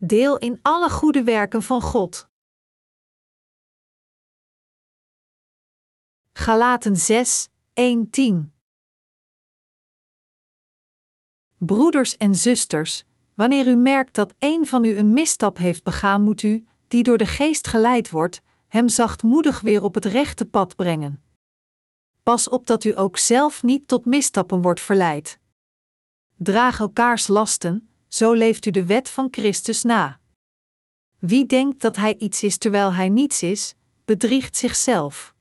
Deel in alle goede werken van God. Galaten 6, 1, 10 Broeders en zusters, wanneer u merkt dat een van u een misstap heeft begaan, moet u, die door de geest geleid wordt, hem zachtmoedig weer op het rechte pad brengen. Pas op dat u ook zelf niet tot misstappen wordt verleid. Draag elkaars lasten, zo leeft u de wet van Christus na. Wie denkt dat hij iets is terwijl hij niets is, bedriegt zichzelf.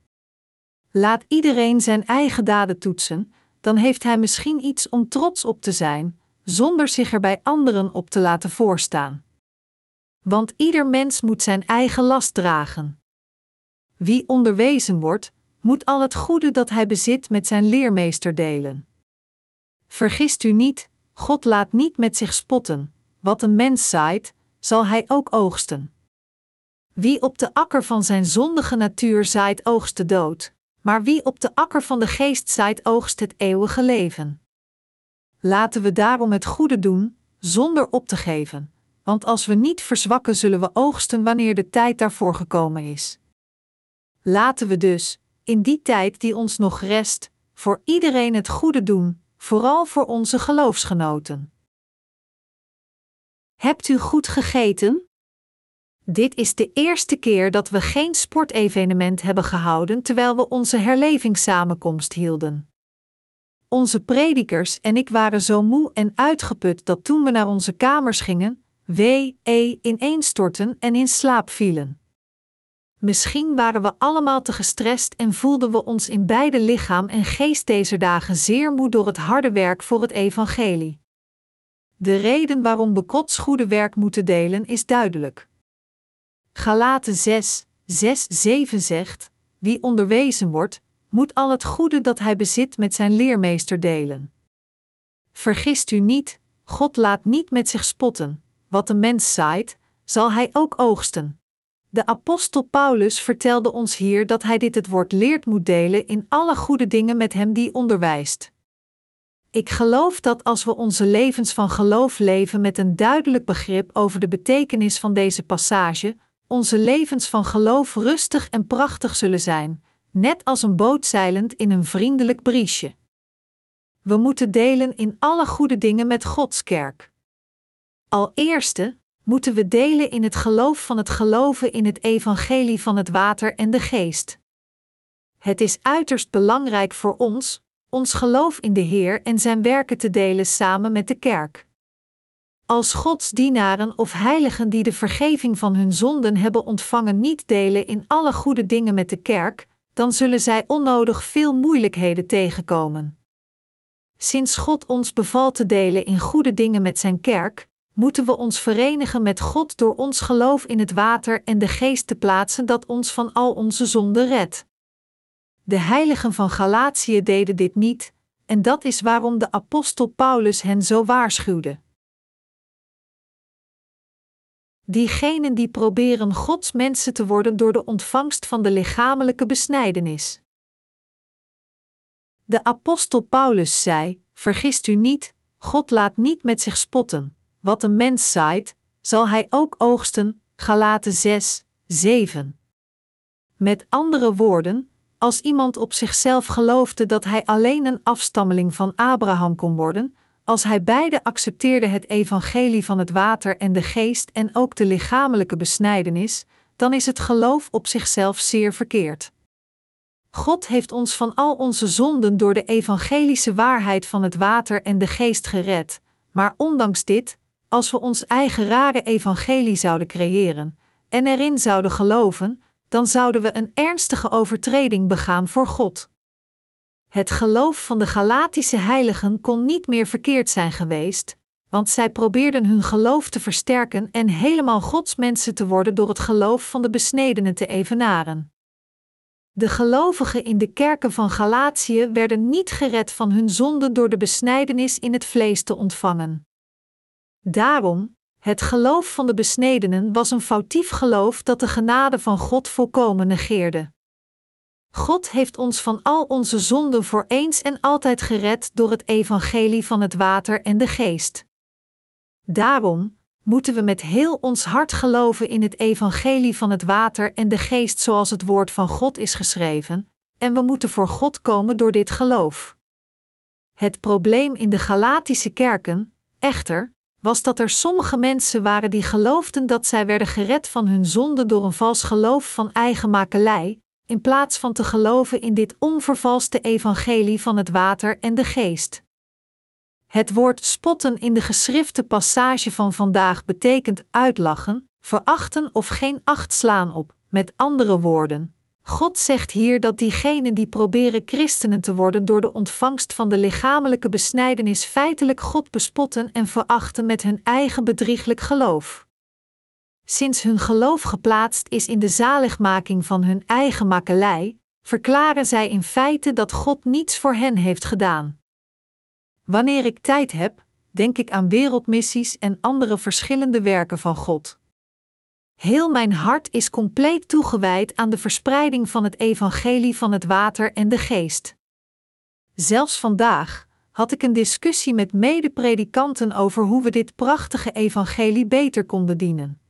Laat iedereen zijn eigen daden toetsen, dan heeft hij misschien iets om trots op te zijn, zonder zich er bij anderen op te laten voorstaan. Want ieder mens moet zijn eigen last dragen. Wie onderwezen wordt, moet al het goede dat hij bezit met zijn leermeester delen. Vergist u niet, God laat niet met zich spotten. Wat een mens zaait, zal hij ook oogsten. Wie op de akker van zijn zondige natuur zaait, oogst de dood, maar wie op de akker van de geest zaait, oogst het eeuwige leven. Laten we daarom het goede doen, zonder op te geven, want als we niet verzwakken, zullen we oogsten wanneer de tijd daarvoor gekomen is. Laten we dus, in die tijd die ons nog rest, voor iedereen het goede doen, vooral voor onze geloofsgenoten. Hebt u goed gegeten? Dit is de eerste keer dat we geen sportevenement hebben gehouden terwijl we onze herlevingssamenkomst hielden. Onze predikers en ik waren zo moe en uitgeput dat toen we naar onze kamers gingen, we, ineenstortten en in slaap vielen. Misschien waren we allemaal te gestrest en voelden we ons in beide lichaam en geest deze dagen zeer moe door het harde werk voor het evangelie. De reden waarom we Gods goede werk moeten delen is duidelijk. Galaten 6, 6, 7 zegt: Wie onderwezen wordt, moet al het goede dat hij bezit met zijn leermeester delen. Vergist u niet, God laat niet met zich spotten. Wat de mens zaait, zal hij ook oogsten. De apostel Paulus vertelde ons hier dat hij dit het woord leert moet delen in alle goede dingen met hem die onderwijst. Ik geloof dat als we onze levens van geloof leven met een duidelijk begrip over de betekenis van deze passage, onze levens van geloof rustig en prachtig zullen zijn, net als een boot zeilend in een vriendelijk briesje. We moeten delen in alle goede dingen met Gods kerk. Al eerste, moeten we delen in het geloof van het geloven in het evangelie van het water en de geest. Het is uiterst belangrijk voor ons, ons geloof in de Heer en zijn werken te delen samen met de kerk. Als Gods dienaren of heiligen die de vergeving van hun zonden hebben ontvangen niet delen in alle goede dingen met de kerk, dan zullen zij onnodig veel moeilijkheden tegenkomen. Sinds God ons bevalt te delen in goede dingen met zijn kerk, moeten we ons verenigen met God door ons geloof in het water en de geest te plaatsen dat ons van al onze zonden redt. De heiligen van Galatië deden dit niet, en dat is waarom de apostel Paulus hen zo waarschuwde. Diegenen die proberen Gods mensen te worden door de ontvangst van de lichamelijke besnijdenis. De apostel Paulus zei: Vergist u niet, God laat niet met zich spotten wat een mens zaait, zal hij ook oogsten. Galaten 6, 7. Met andere woorden, als iemand op zichzelf geloofde dat hij alleen een afstammeling van Abraham kon worden, als hij beide accepteerde het evangelie van het water en de geest en ook de lichamelijke besnijdenis, dan is het geloof op zichzelf zeer verkeerd. God heeft ons van al onze zonden door de evangelische waarheid van het water en de geest gered, maar ondanks dit, als we ons eigen rare evangelie zouden creëren en erin zouden geloven, dan zouden we een ernstige overtreding begaan voor God. Het geloof van de Galatische heiligen kon niet meer verkeerd zijn geweest, want zij probeerden hun geloof te versterken en helemaal Gods mensen te worden door het geloof van de besnedenen te evenaren. De gelovigen in de kerken van Galatië werden niet gered van hun zonden door de besnijdenis in het vlees te ontvangen. Daarom, het geloof van de besnedenen was een foutief geloof dat de genade van God volkomen negeerde. God heeft ons van al onze zonden voor eens en altijd gered door het evangelie van het water en de geest. Daarom, moeten we met heel ons hart geloven in het evangelie van het water en de geest zoals het woord van God is geschreven, en we moeten voor God komen door dit geloof. Het probleem in de Galatische kerken, echter, was dat er sommige mensen waren die geloofden dat zij werden gered van hun zonde door een vals geloof van eigen makelij, in plaats van te geloven in dit onvervalste evangelie van het water en de geest. Het woord spotten in de geschrifte passage van vandaag betekent uitlachen, verachten of geen acht slaan op, met andere woorden. God zegt hier dat diegenen die proberen christenen te worden door de ontvangst van de lichamelijke besnijdenis feitelijk God bespotten en verachten met hun eigen bedrieglijk geloof. Sinds hun geloof geplaatst is in de zaligmaking van hun eigen makkelij, verklaren zij in feite dat God niets voor hen heeft gedaan. Wanneer ik tijd heb, denk ik aan wereldmissies en andere verschillende werken van God. Heel mijn hart is compleet toegewijd aan de verspreiding van het evangelie van het water en de geest. Zelfs vandaag had ik een discussie met medepredikanten over hoe we dit prachtige evangelie beter konden dienen.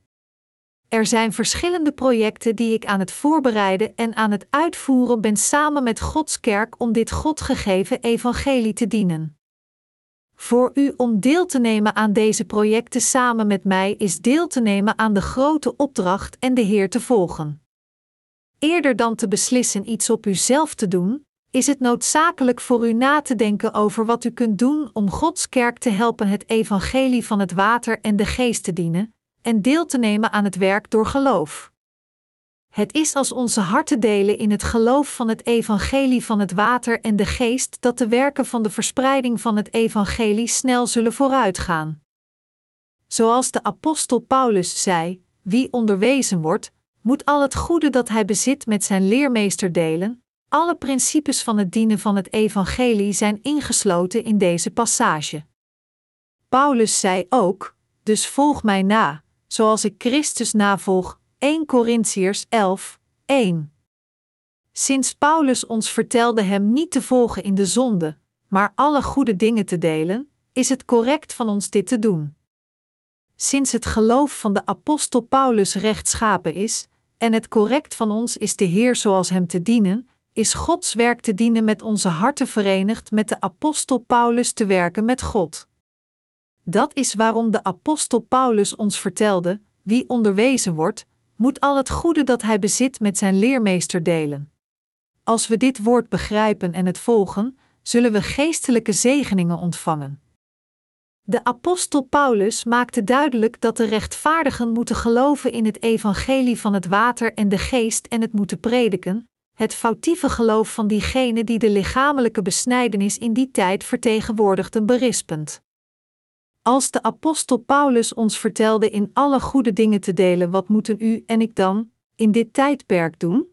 Er zijn verschillende projecten die ik aan het voorbereiden en aan het uitvoeren ben samen met Gods kerk om dit God gegeven evangelie te dienen. Voor u om deel te nemen aan deze projecten samen met mij is deel te nemen aan de grote opdracht en de Heer te volgen. Eerder dan te beslissen iets op uzelf te doen, is het noodzakelijk voor u na te denken over wat u kunt doen om Gods kerk te helpen het evangelie van het water en de geest te dienen, en deel te nemen aan het werk door geloof. Het is als onze harten delen in het geloof van het evangelie van het water en de geest dat de werken van de verspreiding van het evangelie snel zullen vooruitgaan. Zoals de apostel Paulus zei: wie onderwezen wordt, moet al het goede dat hij bezit met zijn leermeester delen. Alle principes van het dienen van het evangelie zijn ingesloten in deze passage. Paulus zei ook: Dus volg mij na, zoals ik Christus navolg, 1 Corinthiërs 11, 1. Sinds Paulus ons vertelde hem niet te volgen in de zonde, maar alle goede dingen te delen, is het correct van ons dit te doen. Sinds het geloof van de apostel Paulus rechtschapen is, en het correct van ons is de Heer zoals hem te dienen, is Gods werk te dienen met onze harten verenigd met de apostel Paulus te werken met God. Dat is waarom de apostel Paulus ons vertelde: wie onderwezen wordt, moet al het goede dat hij bezit met zijn leermeester delen. Als we dit woord begrijpen en het volgen, zullen we geestelijke zegeningen ontvangen. De apostel Paulus maakte duidelijk dat de rechtvaardigen moeten geloven in het evangelie van het water en de geest en het moeten prediken, het foutieve geloof van diegenen die de lichamelijke besnijdenis in die tijd vertegenwoordigden berispend. Als de apostel Paulus ons vertelde in alle goede dingen te delen, wat moeten u en ik dan in dit tijdperk doen?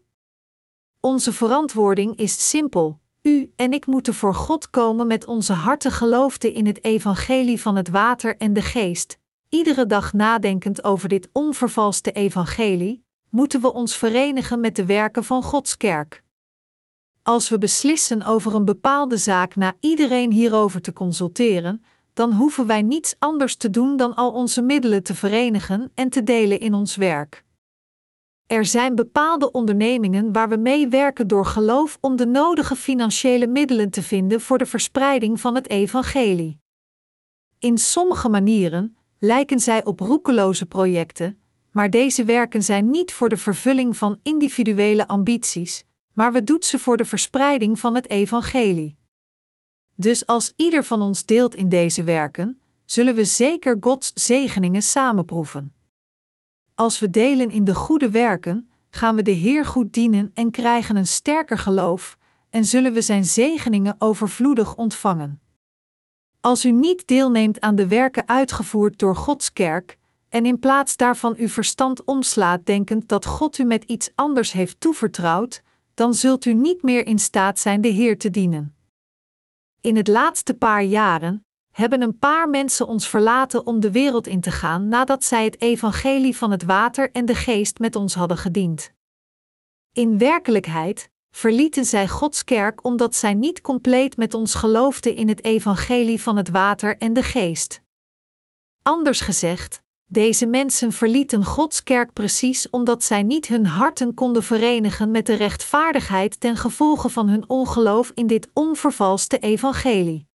Onze verantwoording is simpel. U en ik moeten voor God komen met onze harten geloofde in het evangelie van het water en de geest. Iedere dag nadenkend over dit onvervalste evangelie, moeten we ons verenigen met de werken van Gods kerk. Als we beslissen over een bepaalde zaak na iedereen hierover te consulteren, dan hoeven wij niets anders te doen dan al onze middelen te verenigen en te delen in ons werk. Er zijn bepaalde ondernemingen waar we mee werken door geloof om de nodige financiële middelen te vinden voor de verspreiding van het evangelie. In sommige manieren lijken zij op roekeloze projecten, maar deze werken zijn niet voor de vervulling van individuele ambities, maar we doen ze voor de verspreiding van het evangelie. Dus als ieder van ons deelt in deze werken, zullen we zeker Gods zegeningen samenproeven. Als we delen in de goede werken, gaan we de Heer goed dienen en krijgen een sterker geloof, en zullen we Zijn zegeningen overvloedig ontvangen. Als u niet deelneemt aan de werken uitgevoerd door Gods kerk, en in plaats daarvan uw verstand omslaat denkend dat God u met iets anders heeft toevertrouwd, dan zult u niet meer in staat zijn de Heer te dienen. In het laatste paar jaren hebben een paar mensen ons verlaten om de wereld in te gaan nadat zij het evangelie van het water en de geest met ons hadden gediend. In werkelijkheid verlieten zij Gods kerk omdat zij niet compleet met ons geloofden in het evangelie van het water en de geest. Anders gezegd, Deze mensen verlieten Gods kerk precies omdat zij niet hun harten konden verenigen met de rechtvaardigheid ten gevolge van hun ongeloof in dit onvervalste evangelie.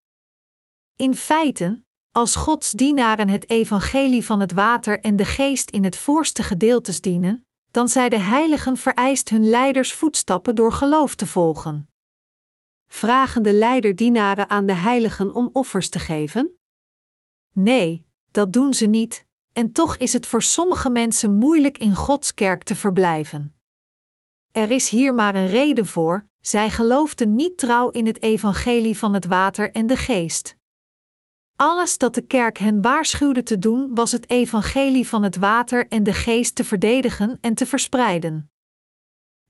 In feite, als Gods dienaren het evangelie van het water en de geest in het voorste gedeeltes dienen, dan zij de heiligen vereist hun leiders voetstappen door geloof te volgen. Vragen de leiderdienaren aan de heiligen om offers te geven? Nee, dat doen ze niet, en toch is het voor sommige mensen moeilijk in Gods kerk te verblijven. Er is hier maar een reden voor: zij geloofden niet trouw in het evangelie van het water en de geest. Alles dat de kerk hen waarschuwde te doen, was het evangelie van het water en de geest te verdedigen en te verspreiden.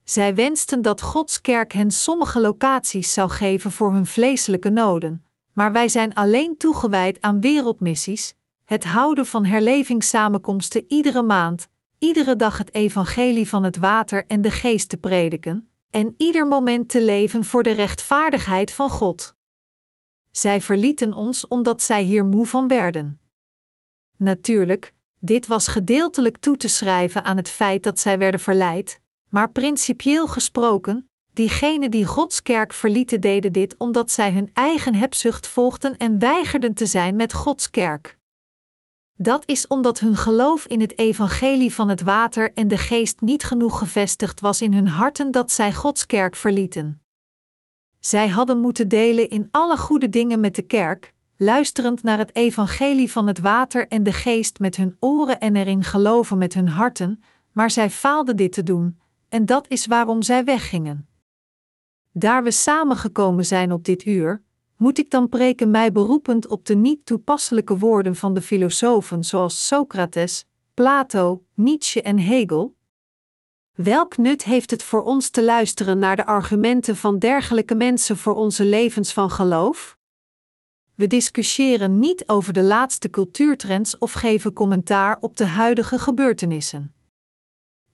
Zij wensten dat Gods kerk hen sommige locaties zou geven voor hun vleeselijke noden, maar wij zijn alleen toegewijd aan wereldmissies, het houden van herlevingssamenkomsten iedere maand, iedere dag het evangelie van het water en de geest te prediken, en ieder moment te leven voor de rechtvaardigheid van God. Zij verlieten ons omdat zij hier moe van werden. Natuurlijk, dit was gedeeltelijk toe te schrijven aan het feit dat zij werden verleid, maar principieel gesproken, diegenen die Gods kerk verlieten deden dit omdat zij hun eigen hebzucht volgden en weigerden te zijn met Gods kerk. Dat is omdat hun geloof in het evangelie van het water en de geest niet genoeg gevestigd was in hun harten dat zij Gods kerk verlieten. Zij hadden moeten delen in alle goede dingen met de kerk, luisterend naar het evangelie van het water en de geest met hun oren en erin geloven met hun harten, maar zij faalden dit te doen, en dat is waarom zij weggingen. Daar we samengekomen zijn op dit uur, moet ik dan preken mij beroepend op de niet toepasselijke woorden van de filosofen zoals Socrates, Plato, Nietzsche en Hegel? Welk nut heeft het voor ons te luisteren naar de argumenten van dergelijke mensen voor onze levens van geloof? We discussiëren niet over de laatste cultuurtrends of geven commentaar op de huidige gebeurtenissen.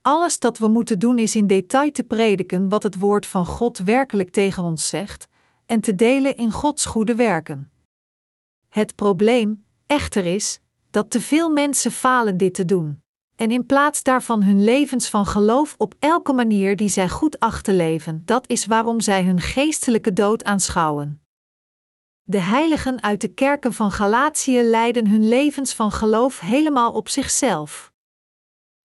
Alles dat we moeten doen is in detail te prediken wat het woord van God werkelijk tegen ons zegt en te delen in Gods goede werken. Het probleem, echter, is dat te veel mensen falen dit te doen, en in plaats daarvan hun levens van geloof op elke manier die zij goed achten leven, dat is waarom zij hun geestelijke dood aanschouwen. De heiligen uit de kerken van Galatië leiden hun levens van geloof helemaal op zichzelf.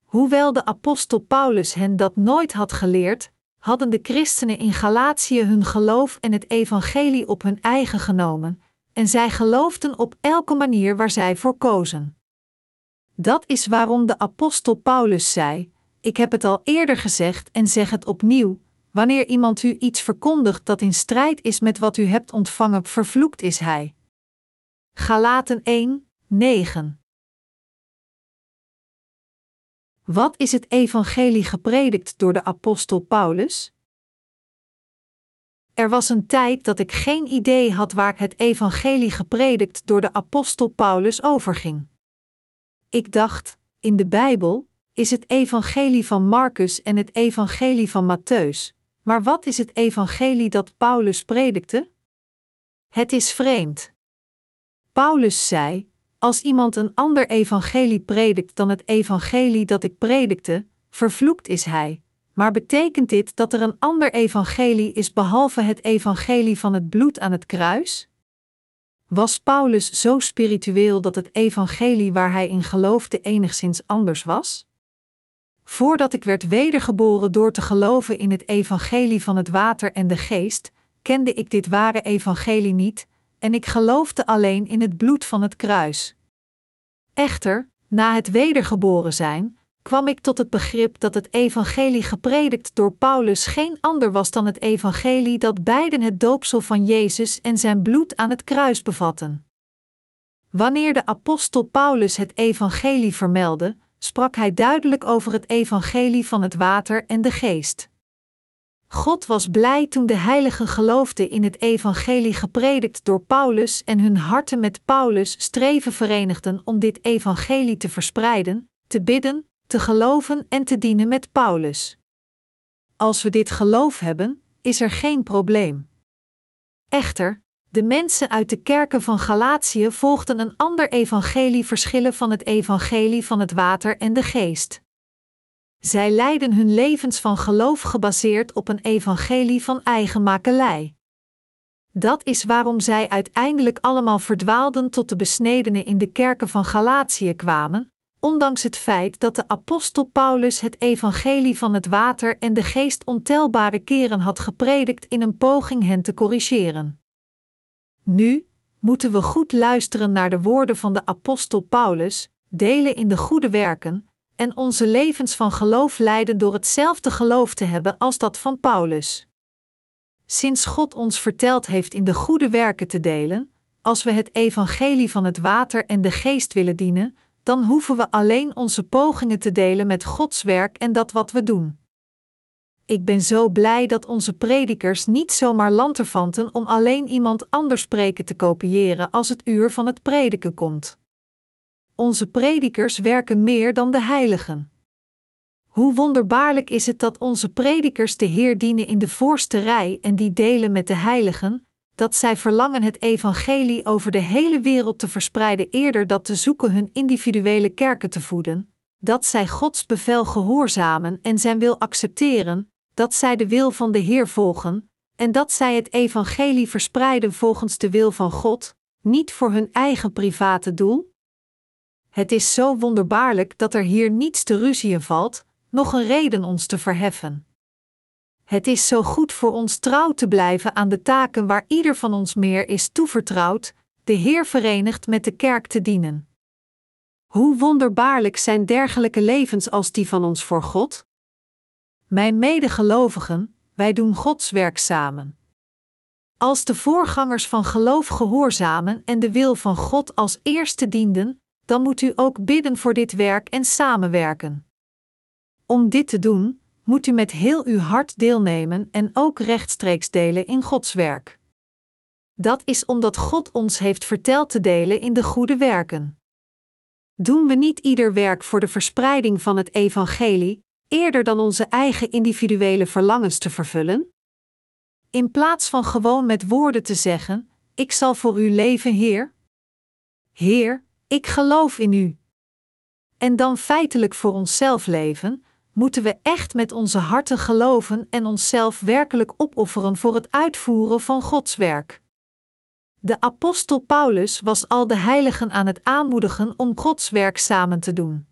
Hoewel de apostel Paulus hen dat nooit had geleerd, hadden de christenen in Galatië hun geloof en het evangelie op hun eigen genomen, en zij geloofden op elke manier waar zij voor kozen. Dat is waarom de apostel Paulus zei: Ik heb het al eerder gezegd en zeg het opnieuw: wanneer iemand u iets verkondigt dat in strijd is met wat u hebt ontvangen, vervloekt is hij. Galaten 1, 9. Wat is het evangelie gepredikt door de apostel Paulus? Er was een tijd dat ik geen idee had waar het evangelie gepredikt door de apostel Paulus overging. Ik dacht, in de Bijbel is het evangelie van Marcus en het evangelie van Matthäus, maar wat is het evangelie dat Paulus predikte? Het is vreemd. Paulus zei: als iemand een ander evangelie predikt dan het evangelie dat ik predikte, vervloekt is hij. Maar betekent dit dat er een ander evangelie is behalve het evangelie van het bloed aan het kruis? Was Paulus zo spiritueel dat het evangelie waar hij in geloofde enigszins anders was? Voordat ik werd wedergeboren door te geloven in het evangelie van het water en de geest, kende ik dit ware evangelie niet, en ik geloofde alleen in het bloed van het kruis. Echter, na het wedergeboren zijn, kwam ik tot het begrip dat het evangelie gepredikt door Paulus geen ander was dan het evangelie dat beiden het doopsel van Jezus en zijn bloed aan het kruis bevatten. Wanneer de apostel Paulus het evangelie vermeldde, sprak hij duidelijk over het evangelie van het water en de geest. God was blij toen de heiligen geloofden in het evangelie gepredikt door Paulus en hun harten met Paulus streven verenigden om dit evangelie te verspreiden, te bidden, te geloven en te dienen met Paulus. Als we dit geloof hebben, is er geen probleem. Echter, De mensen uit de kerken van Galatië volgden een ander evangelie verschillen van het evangelie van het water en de geest. Zij leidden hun levens van geloof gebaseerd op een evangelie van eigen makelij. Dat is waarom zij uiteindelijk allemaal verdwaalden tot de besnedenen in de kerken van Galatië kwamen, ondanks het feit dat de apostel Paulus het evangelie van het water en de geest ontelbare keren had gepredikt in een poging hen te corrigeren. Nu moeten we goed luisteren naar de woorden van de apostel Paulus, delen in de goede werken en onze levens van geloof leiden door hetzelfde geloof te hebben als dat van Paulus. Sinds God ons verteld heeft in de goede werken te delen, als we het evangelie van het water en de geest willen dienen, dan hoeven we alleen onze pogingen te delen met Gods werk en dat wat we doen. Ik ben zo blij dat onze predikers niet zomaar lanterfanten om alleen iemand anders spreken te kopiëren als het uur van het prediken komt. Onze predikers werken meer dan de heiligen. Hoe wonderbaarlijk is het dat onze predikers de Heer dienen in de voorste rij en die delen met de heiligen, dat zij verlangen het evangelie over de hele wereld te verspreiden eerder dat te zoeken hun individuele kerken te voeden, dat zij Gods bevel gehoorzamen en zijn wil accepteren, dat zij de wil van de Heer volgen, en dat zij het evangelie verspreiden volgens de wil van God, niet voor hun eigen private doel? Het is zo wonderbaarlijk dat er hier niets te ruzien valt, nog een reden ons te verheffen. Het is zo goed voor ons trouw te blijven aan de taken waar ieder van ons meer is toevertrouwd, de Heer verenigd met de kerk te dienen. Hoe wonderbaarlijk zijn dergelijke levens als die van ons voor God? Mijn medegelovigen, wij doen Gods werk samen. Als de voorgangers van geloof gehoorzamen en de wil van God als eerste dienden, dan moet u ook bidden voor dit werk en samenwerken. Om dit te doen, moet u met heel uw hart deelnemen en ook rechtstreeks delen in Gods werk. Dat is omdat God ons heeft verteld te delen in de goede werken. Doen we niet ieder werk voor de verspreiding van het evangelie, eerder dan onze eigen individuele verlangens te vervullen? In plaats van gewoon met woorden te zeggen: Ik zal voor u leven, Heer. Heer, ik geloof in u. En dan feitelijk voor onszelf leven, moeten we echt met onze harten geloven en onszelf werkelijk opofferen voor het uitvoeren van Gods werk. De apostel Paulus was al de heiligen aan het aanmoedigen om Gods werk samen te doen.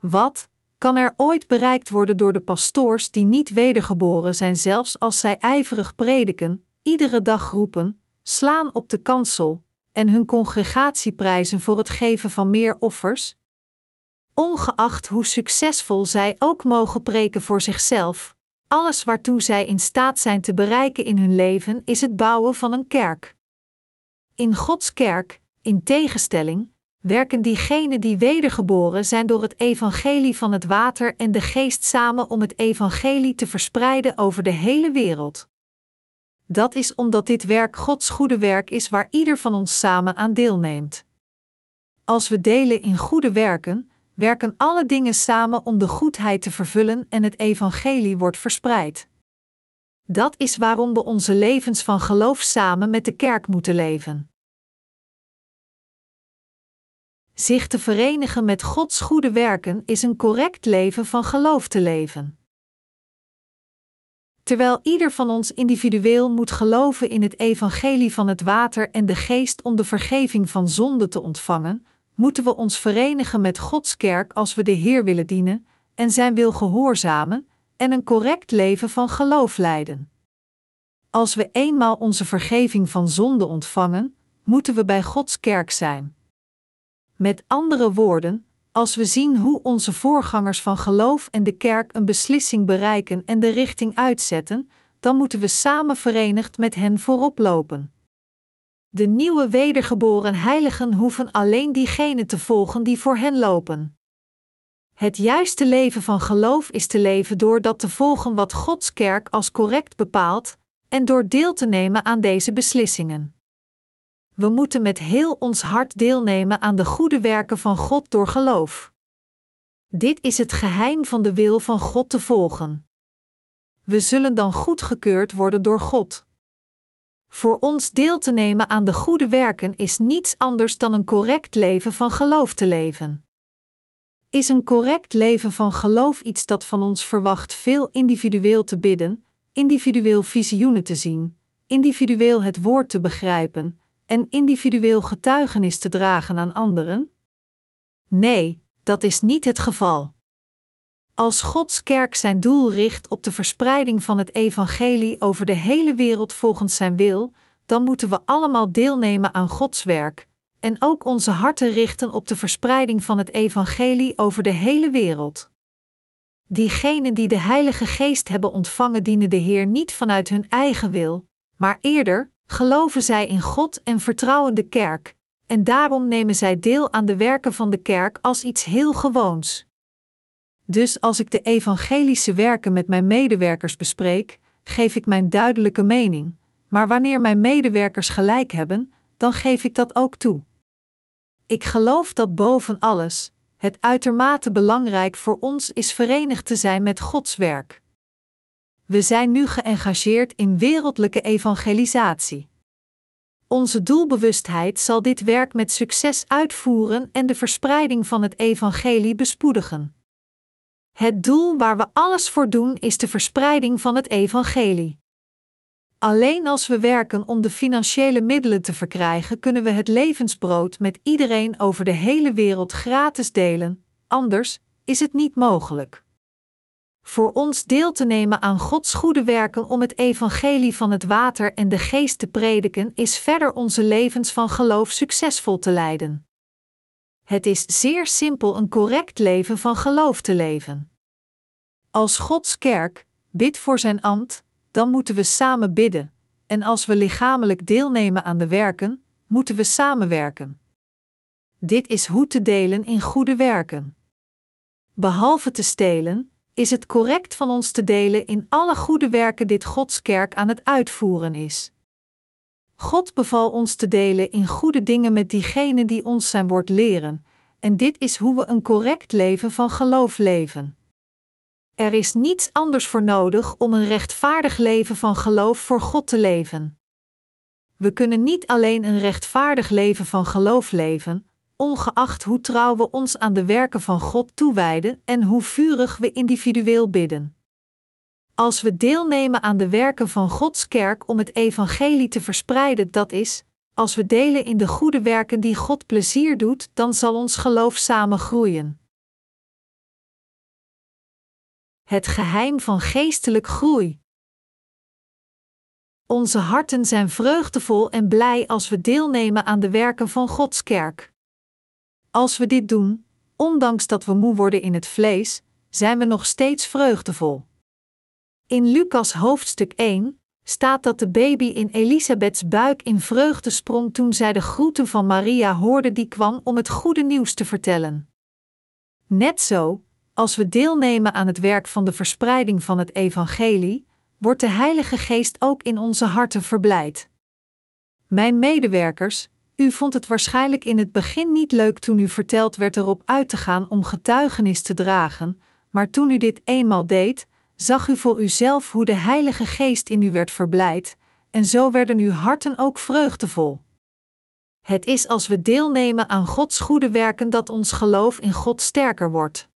Wat kan er ooit bereikt worden door de pastoors die niet wedergeboren zijn, zelfs als zij ijverig prediken, iedere dag roepen, slaan op de kansel en hun congregatie prijzen voor het geven van meer offers? ongeacht hoe succesvol zij ook mogen preken voor zichzelf, alles waartoe zij in staat zijn te bereiken in hun leven is het bouwen van een kerk. In Gods kerk, in tegenstelling, werken diegenen die wedergeboren zijn door het evangelie van het water en de geest samen om het evangelie te verspreiden over de hele wereld. Dat is omdat dit werk Gods goede werk is waar ieder van ons samen aan deelneemt. Als we delen in goede werken, werken alle dingen samen om de goedheid te vervullen en het evangelie wordt verspreid. Dat is waarom we onze levens van geloof samen met de kerk moeten leven. Zich te verenigen met Gods goede werken is een correct leven van geloof te leven. Terwijl ieder van ons individueel moet geloven in het evangelie van het water en de geest om de vergeving van zonde te ontvangen, moeten we ons verenigen met Gods kerk als we de Heer willen dienen en Zijn wil gehoorzamen en een correct leven van geloof leiden. Als we eenmaal onze vergeving van zonde ontvangen, moeten we bij Gods kerk zijn. Met andere woorden, als we zien hoe onze voorgangers van geloof en de kerk een beslissing bereiken en de richting uitzetten, dan moeten we samen verenigd met hen voorop lopen. De nieuwe wedergeboren heiligen hoeven alleen diegenen te volgen die voor hen lopen. Het juiste leven van geloof is te leven door dat te volgen wat Gods kerk als correct bepaalt en door deel te nemen aan deze beslissingen. We moeten met heel ons hart deelnemen aan de goede werken van God door geloof. Dit is het geheim van de wil van God te volgen. We zullen dan goedgekeurd worden door God. Voor ons deel te nemen aan de goede werken is niets anders dan een correct leven van geloof te leven. Is een correct leven van geloof iets dat van ons verwacht veel individueel te bidden, individueel visioenen te zien, individueel het woord te begrijpen en individueel getuigenis te dragen aan anderen? Nee, dat is niet het geval. Als Gods kerk zijn doel richt op de verspreiding van het evangelie over de hele wereld volgens zijn wil, dan moeten we allemaal deelnemen aan Gods werk en ook onze harten richten op de verspreiding van het evangelie over de hele wereld. Diegenen die de Heilige Geest hebben ontvangen dienen de Heer niet vanuit hun eigen wil, maar eerder geloven zij in God en vertrouwen de kerk, en daarom nemen zij deel aan de werken van de kerk als iets heel gewoons. Dus als ik de evangelische werken met mijn medewerkers bespreek, geef ik mijn duidelijke mening, maar wanneer mijn medewerkers gelijk hebben, dan geef ik dat ook toe. Ik geloof dat boven alles het uitermate belangrijk voor ons is verenigd te zijn met Gods werk. We zijn nu geëngageerd in wereldlijke evangelisatie. Onze doelbewustheid zal dit werk met succes uitvoeren en de verspreiding van het evangelie bespoedigen. Het doel waar we alles voor doen is de verspreiding van het evangelie. Alleen als we werken om de financiële middelen te verkrijgen, kunnen we het levensbrood met iedereen over de hele wereld gratis delen, anders is het niet mogelijk. Voor ons deel te nemen aan Gods goede werken om het evangelie van het water en de geest te prediken, is verder onze levens van geloof succesvol te leiden. Het is zeer simpel een correct leven van geloof te leven. Als Gods kerk bid voor zijn ambt, dan moeten we samen bidden, en als we lichamelijk deelnemen aan de werken, moeten we samenwerken. Dit is hoe te delen in goede werken. Behalve te stelen, is het correct van ons te delen in alle goede werken dit Gods kerk aan het uitvoeren is. God beval ons te delen in goede dingen met diegenen die ons zijn woord leren, en dit is hoe we een correct leven van geloof leven. Er is niets anders voor nodig om een rechtvaardig leven van geloof voor God te leven. We kunnen niet alleen een rechtvaardig leven van geloof leven, ongeacht hoe trouw we ons aan de werken van God toewijden en hoe vurig we individueel bidden. Als we deelnemen aan de werken van Gods kerk om het evangelie te verspreiden, dat is, als we delen in de goede werken die God plezier doet, dan zal ons geloof samen groeien. Het geheim van geestelijk groei. Onze harten zijn vreugdevol en blij als we deelnemen aan de werken van Gods kerk. Als we dit doen, ondanks dat we moe worden in het vlees, zijn we nog steeds vreugdevol. In Lucas hoofdstuk 1 staat dat de baby in Elisabeths buik in vreugde sprong toen zij de groeten van Maria hoorde die kwam om het goede nieuws te vertellen. Net zo, als we deelnemen aan het werk van de verspreiding van het evangelie, wordt de Heilige Geest ook in onze harten verblijd. Mijn medewerkers, u vond het waarschijnlijk in het begin niet leuk toen u verteld werd erop uit te gaan om getuigenis te dragen, maar toen u dit eenmaal deed, zag u voor uzelf hoe de Heilige Geest in u werd verblijd, en zo werden uw harten ook vreugdevol. Het is als we deelnemen aan Gods goede werken dat ons geloof in God sterker wordt.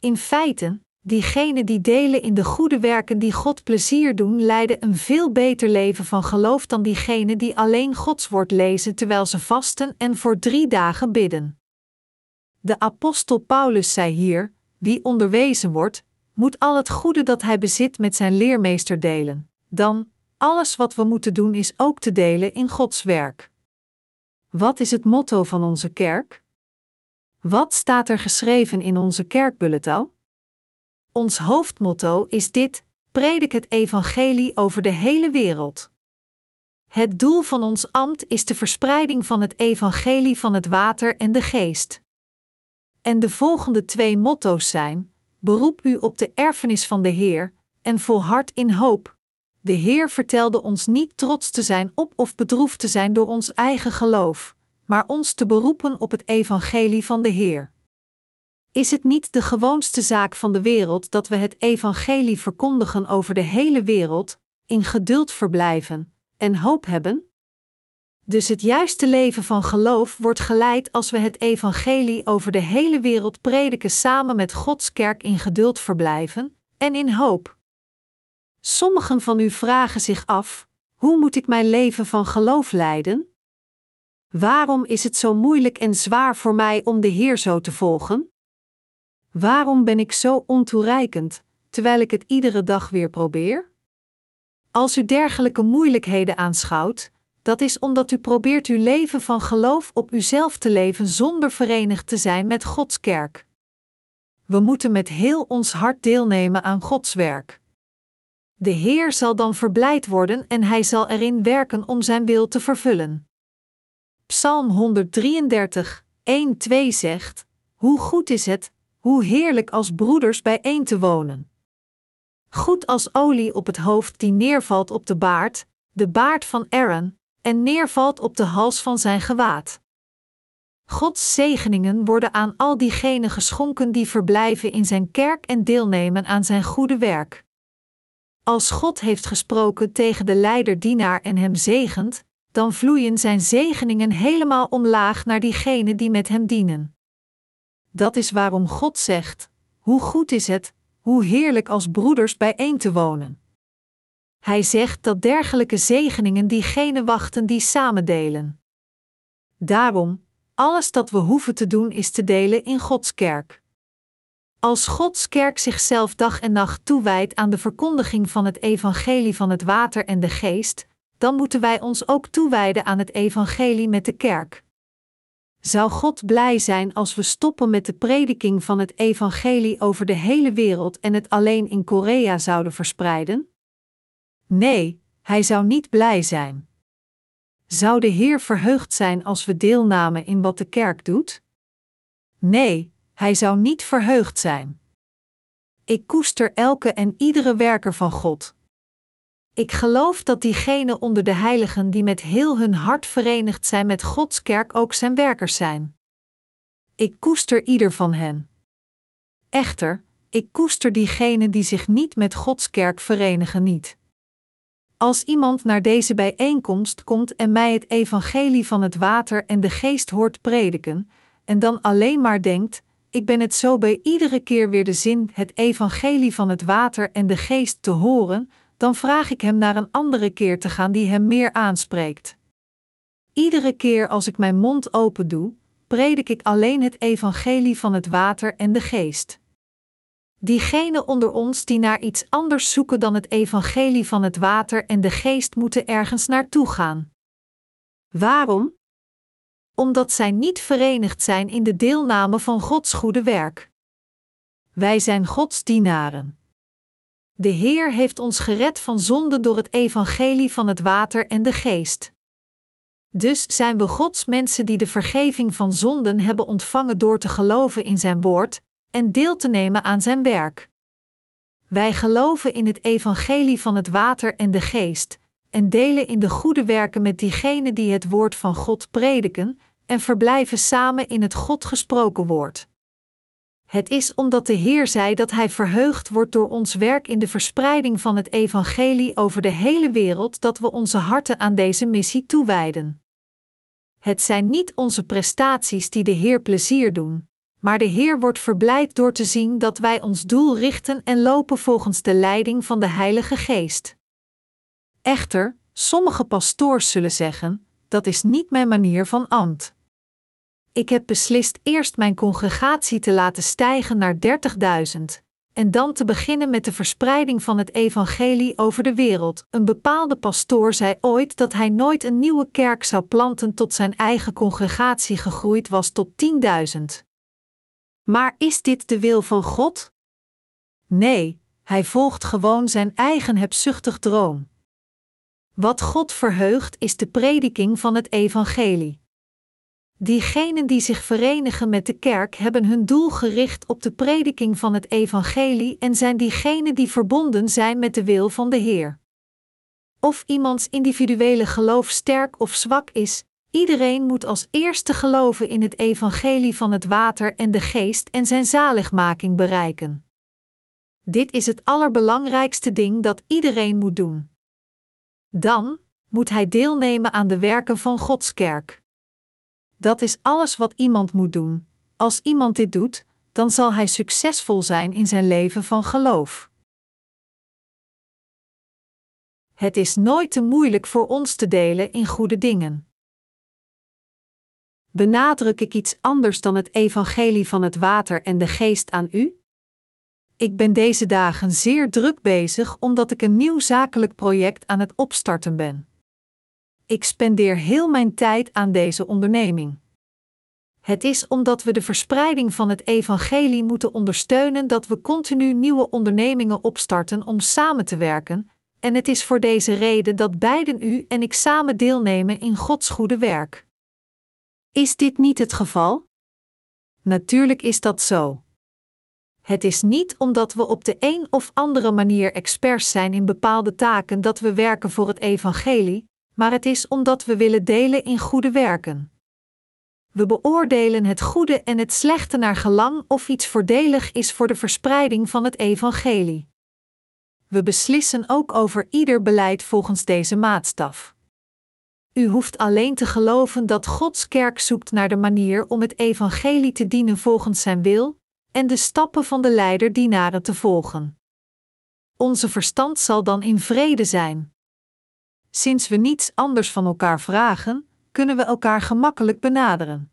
In feite, diegenen die delen in de goede werken die God plezier doen, leiden een veel beter leven van geloof dan diegenen die alleen Gods woord lezen terwijl ze vasten en voor drie dagen bidden. De apostel Paulus zei hier: Wie onderwezen wordt, moet al het goede dat hij bezit met zijn leermeester delen. Dan, alles wat we moeten doen is ook te delen in Gods werk. Wat is het motto van onze kerk? Wat staat er geschreven in onze kerkbulletin? Ons hoofdmotto is dit: predik het evangelie over de hele wereld. Het doel van ons ambt is de verspreiding van het evangelie van het water en de geest. En de volgende twee motto's zijn: beroep u op de erfenis van de Heer en volhard in hoop. De Heer vertelde ons niet trots te zijn op of bedroefd te zijn door ons eigen geloof maar ons te beroepen op het evangelie van de Heer. Is het niet de gewoonste zaak van de wereld dat we het evangelie verkondigen over de hele wereld, in geduld verblijven, en hoop hebben? Dus het juiste leven van geloof wordt geleid als we het evangelie over de hele wereld prediken samen met Gods kerk in geduld verblijven en in hoop. Sommigen van u vragen zich af: hoe moet ik mijn leven van geloof leiden? Waarom is het zo moeilijk en zwaar voor mij om de Heer zo te volgen? Waarom ben ik zo ontoereikend, terwijl ik het iedere dag weer probeer? Als u dergelijke moeilijkheden aanschouwt, dat is omdat u probeert uw leven van geloof op uzelf te leven zonder verenigd te zijn met Gods kerk. We moeten met heel ons hart deelnemen aan Gods werk. De Heer zal dan verblijd worden en Hij zal erin werken om Zijn wil te vervullen. Psalm 133, 1-2 zegt: Hoe goed is het, hoe heerlijk als broeders bijeen te wonen. Goed als olie op het hoofd die neervalt op de baard, de baard van Aaron, en neervalt op de hals van zijn gewaad. Gods zegeningen worden aan al diegenen geschonken die verblijven in zijn kerk en deelnemen aan zijn goede werk. Als God heeft gesproken tegen de leiderdienaar en hem zegent, dan vloeien zijn zegeningen helemaal omlaag naar diegenen die met hem dienen. Dat is waarom God zegt: Hoe goed is het, hoe heerlijk als broeders bijeen te wonen. Hij zegt dat dergelijke zegeningen diegenen wachten die samen delen. Daarom, alles dat we hoeven te doen is te delen in Gods kerk. Als Gods kerk zichzelf dag en nacht toewijdt aan de verkondiging van het evangelie van het water en de geest, dan moeten wij ons ook toewijden aan het evangelie met de kerk. Zou God blij zijn als we stoppen met de prediking van het evangelie over de hele wereld en het alleen in Korea zouden verspreiden? Nee, hij zou niet blij zijn. Zou de Heer verheugd zijn als we deelnamen in wat de kerk doet? Nee, hij zou niet verheugd zijn. Ik koester elke en iedere werker van God. Ik geloof dat diegenen onder de heiligen die met heel hun hart verenigd zijn met Gods kerk ook zijn werkers zijn. Ik koester ieder van hen. Echter, ik koester diegenen die zich niet met Gods kerk verenigen niet. Als iemand naar deze bijeenkomst komt en mij het evangelie van het water en de geest hoort prediken, en dan alleen maar denkt: ik ben het zo bij iedere keer weer de zin het evangelie van het water en de geest te horen, dan vraag ik hem naar een andere keer te gaan die hem meer aanspreekt. Iedere keer als ik mijn mond open doe, predik ik alleen het evangelie van het water en de geest. Diegenen onder ons die naar iets anders zoeken dan het evangelie van het water en de geest moeten ergens naartoe gaan. Waarom? Omdat zij niet verenigd zijn in de deelname van Gods goede werk. Wij zijn Gods dienaren. De Heer heeft ons gered van zonde door het evangelie van het water en de geest. Dus zijn we Gods mensen die de vergeving van zonden hebben ontvangen door te geloven in Zijn woord en deel te nemen aan Zijn werk. Wij geloven in het evangelie van het water en de geest, en delen in de goede werken met diegenen die het woord van God prediken, en verblijven samen in het God gesproken woord. Het is omdat de Heer zei dat Hij verheugd wordt door ons werk in de verspreiding van het Evangelie over de hele wereld dat we onze harten aan deze missie toewijden. Het zijn niet onze prestaties die de Heer plezier doen, maar de Heer wordt verblijd door te zien dat wij ons doel richten en lopen volgens de leiding van de Heilige Geest. Echter, sommige pastoors zullen zeggen: dat is niet mijn manier van ambt. Ik heb beslist eerst mijn congregatie te laten stijgen naar 30.000 en dan te beginnen met de verspreiding van het evangelie over de wereld. Een bepaalde pastoor zei ooit dat hij nooit een nieuwe kerk zou planten tot zijn eigen congregatie gegroeid was tot 10.000. Maar is dit de wil van God? Nee, hij volgt gewoon zijn eigen hebzuchtig droom. Wat God verheugt is de prediking van het evangelie. Diegenen die zich verenigen met de kerk hebben hun doel gericht op de prediking van het evangelie en zijn diegenen die verbonden zijn met de wil van de Heer. Of iemands individuele geloof sterk of zwak is, iedereen moet als eerste geloven in het evangelie van het water en de geest en zijn zaligmaking bereiken. Dit is het allerbelangrijkste ding dat iedereen moet doen. Dan, moet hij deelnemen aan de werken van Gods kerk. Dat is alles wat iemand moet doen. Als iemand dit doet, dan zal hij succesvol zijn in zijn leven van geloof. Het is nooit te moeilijk voor ons te delen in goede dingen. Benadruk ik iets anders dan het evangelie van het water en de geest aan u? Ik ben deze dagen zeer druk bezig omdat ik een nieuw zakelijk project aan het opstarten ben. Ik spendeer heel mijn tijd aan deze onderneming. Het is omdat we de verspreiding van het evangelie moeten ondersteunen dat we continu nieuwe ondernemingen opstarten om samen te werken, en het is voor deze reden dat beiden u en ik samen deelnemen in Gods goede werk. Is dit niet het geval? Natuurlijk is dat zo. Het is niet omdat we op de een of andere manier experts zijn in bepaalde taken dat we werken voor het evangelie, maar het is omdat we willen delen in goede werken. We beoordelen het goede en het slechte naar gelang of iets voordelig is voor de verspreiding van het evangelie. We beslissen ook over ieder beleid volgens deze maatstaf. U hoeft alleen te geloven dat Gods kerk zoekt naar de manier om het evangelie te dienen volgens zijn wil en de stappen van de leider-dienaren te volgen. Onze verstand zal dan in vrede zijn. Sinds we niets anders van elkaar vragen, kunnen we elkaar gemakkelijk benaderen.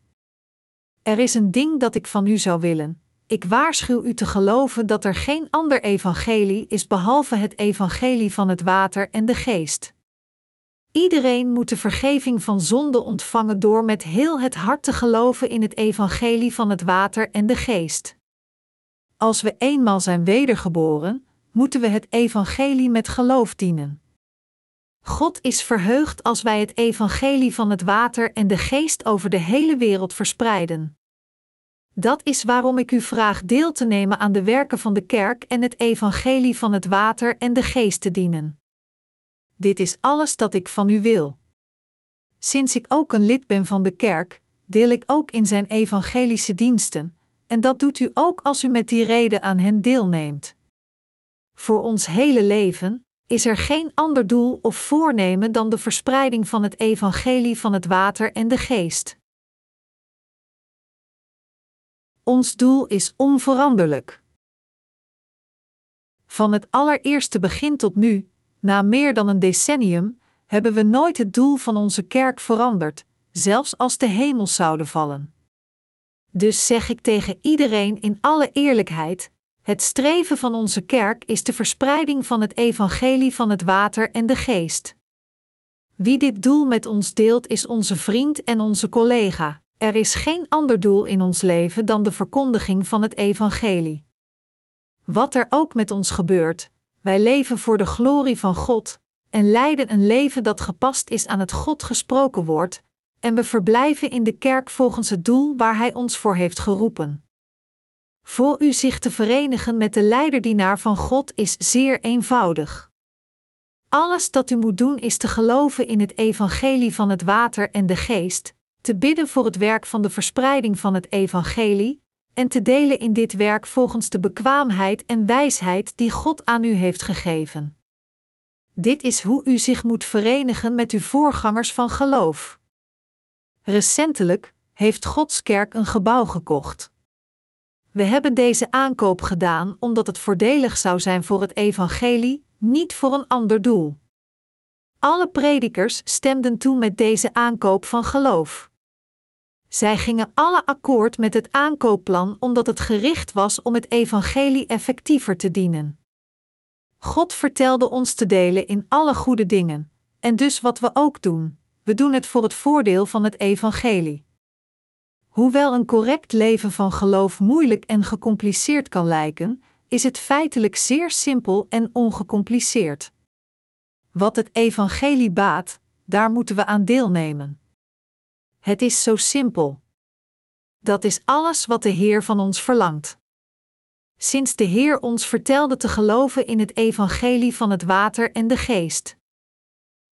Er is een ding dat ik van u zou willen. Ik waarschuw u te geloven dat er geen ander evangelie is behalve het evangelie van het water en de geest. Iedereen moet de vergeving van zonde ontvangen door met heel het hart te geloven in het evangelie van het water en de geest. Als we eenmaal zijn wedergeboren, moeten we het evangelie met geloof dienen. God is verheugd als wij het evangelie van het water en de geest over de hele wereld verspreiden. Dat is waarom ik u vraag deel te nemen aan de werken van de kerk en het evangelie van het water en de geest te dienen. Dit is alles dat ik van u wil. Sinds ik ook een lid ben van de kerk, deel ik ook in zijn evangelische diensten, en dat doet u ook als u met die reden aan hen deelneemt. Voor ons hele leven, is er geen ander doel of voornemen dan de verspreiding van het evangelie van het water en de geest. Ons doel is onveranderlijk. Van het allereerste begin tot nu, na meer dan een decennium, hebben we nooit het doel van onze kerk veranderd, zelfs als de hemels zouden vallen. Dus zeg ik tegen iedereen in alle eerlijkheid: het streven van onze kerk is de verspreiding van het evangelie van het water en de geest. Wie dit doel met ons deelt is onze vriend en onze collega. Er is geen ander doel in ons leven dan de verkondiging van het evangelie. Wat er ook met ons gebeurt, wij leven voor de glorie van God en leiden een leven dat gepast is aan het God gesproken woord, en we verblijven in de kerk volgens het doel waar Hij ons voor heeft geroepen. Voor u zich te verenigen met de leiderdienaar van God is zeer eenvoudig. Alles dat u moet doen is te geloven in het evangelie van het water en de geest, te bidden voor het werk van de verspreiding van het evangelie en te delen in dit werk volgens de bekwaamheid en wijsheid die God aan u heeft gegeven. Dit is hoe u zich moet verenigen met uw voorgangers van geloof. Recentelijk heeft Gods kerk een gebouw gekocht. We hebben deze aankoop gedaan omdat het voordelig zou zijn voor het evangelie, niet voor een ander doel. Alle predikers stemden toe met deze aankoop van geloof. Zij gingen alle akkoord met het aankoopplan omdat het gericht was om het evangelie effectiever te dienen. God vertelde ons te delen in alle goede dingen, en dus wat we ook doen, we doen het voor het voordeel van het evangelie. Hoewel een correct leven van geloof moeilijk en gecompliceerd kan lijken, is het feitelijk zeer simpel en ongecompliceerd. Wat het evangelie baat, daar moeten we aan deelnemen. Het is zo simpel. Dat is alles wat de Heer van ons verlangt. Sinds de Heer ons vertelde te geloven in het evangelie van het water en de geest,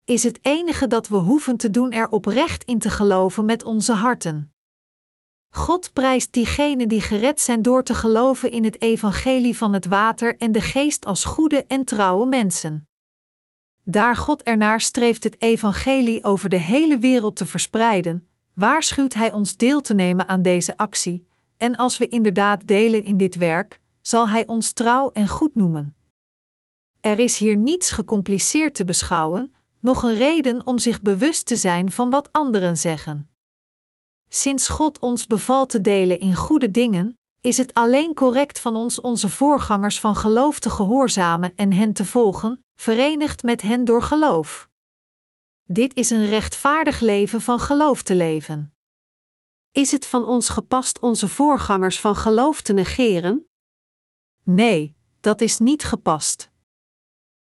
is het enige dat we hoeven te doen er oprecht in te geloven met onze harten. God prijst diegenen die gered zijn door te geloven in het evangelie van het water en de geest als goede en trouwe mensen. Daar God ernaar streeft het evangelie over de hele wereld te verspreiden, waarschuwt Hij ons deel te nemen aan deze actie, en als we inderdaad delen in dit werk, zal Hij ons trouw en goed noemen. Er is hier niets gecompliceerd te beschouwen, nog een reden om zich bewust te zijn van wat anderen zeggen. Sinds God ons bevalt te delen in goede dingen, is het alleen correct van ons onze voorgangers van geloof te gehoorzamen en hen te volgen, verenigd met hen door geloof. Dit is een rechtvaardig leven van geloof te leven. Is het van ons gepast onze voorgangers van geloof te negeren? Nee, dat is niet gepast.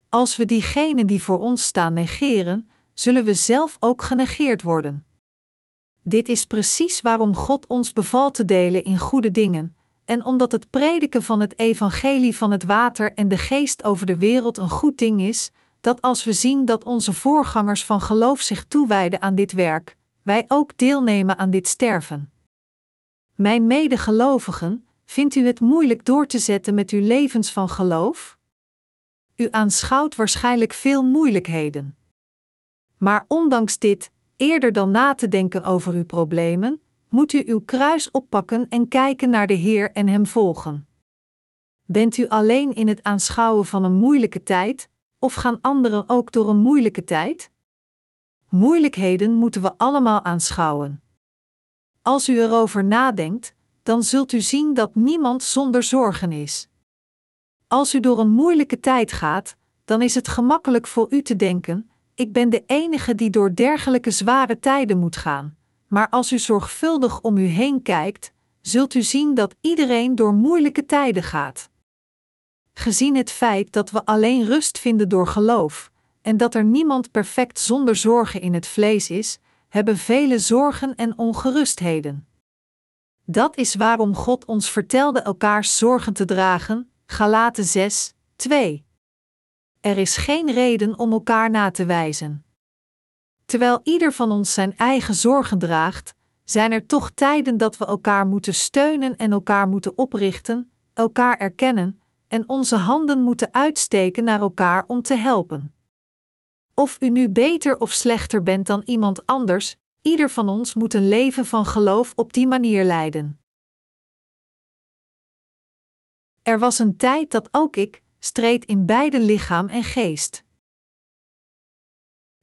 Als we diegenen die voor ons staan negeren, zullen we zelf ook genegeerd worden. Dit is precies waarom God ons bevalt te delen in goede dingen, en omdat het prediken van het evangelie van het water en de geest over de wereld een goed ding is, dat als we zien dat onze voorgangers van geloof zich toewijden aan dit werk, wij ook deelnemen aan dit sterven. Mijn medegelovigen, vindt u het moeilijk door te zetten met uw levens van geloof? U aanschouwt waarschijnlijk veel moeilijkheden. Maar ondanks dit, eerder dan na te denken over uw problemen, moet u uw kruis oppakken en kijken naar de Heer en Hem volgen. Bent u alleen in het aanschouwen van een moeilijke tijd, of gaan anderen ook door een moeilijke tijd? Moeilijkheden moeten we allemaal aanschouwen. Als u erover nadenkt, dan zult u zien dat niemand zonder zorgen is. Als u door een moeilijke tijd gaat, dan is het gemakkelijk voor u te denken: ik ben de enige die door dergelijke zware tijden moet gaan. Maar als u zorgvuldig om u heen kijkt, zult u zien dat iedereen door moeilijke tijden gaat. Gezien het feit dat we alleen rust vinden door geloof, en dat er niemand perfect zonder zorgen in het vlees is, hebben vele zorgen en ongerustheden. Dat is waarom God ons vertelde elkaars zorgen te dragen, Galaten 6, 2. Er is geen reden om elkaar na te wijzen. Terwijl ieder van ons zijn eigen zorgen draagt, zijn er toch tijden dat we elkaar moeten steunen en elkaar moeten oprichten, elkaar erkennen en onze handen moeten uitsteken naar elkaar om te helpen. Of u nu beter of slechter bent dan iemand anders, ieder van ons moet een leven van geloof op die manier leiden. Er was een tijd dat ook ik streed in beide lichaam en geest.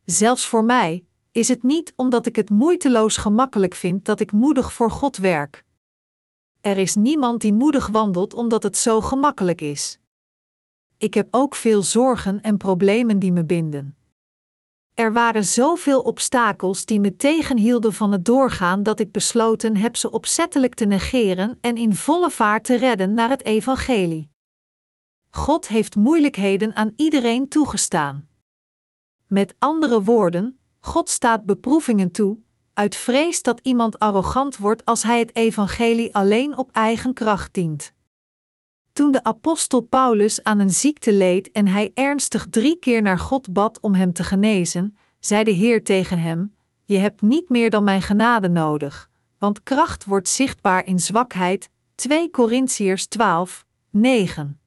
Zelfs voor mij is het niet omdat ik het moeiteloos gemakkelijk vind dat ik moedig voor God werk. Er is niemand die moedig wandelt omdat het zo gemakkelijk is. Ik heb ook veel zorgen en problemen die me binden. Er waren zoveel obstakels die me tegenhielden van het doorgaan dat ik besloten heb ze opzettelijk te negeren en in volle vaart te redden naar het evangelie. God heeft moeilijkheden aan iedereen toegestaan. Met andere woorden, God staat beproevingen toe, uit vrees dat iemand arrogant wordt als hij het evangelie alleen op eigen kracht dient. Toen de apostel Paulus aan een ziekte leed en hij ernstig drie keer naar God bad om hem te genezen, zei de Heer tegen hem: Je hebt niet meer dan mijn genade nodig, want kracht wordt zichtbaar in zwakheid. 2 Korintiërs 12, 9.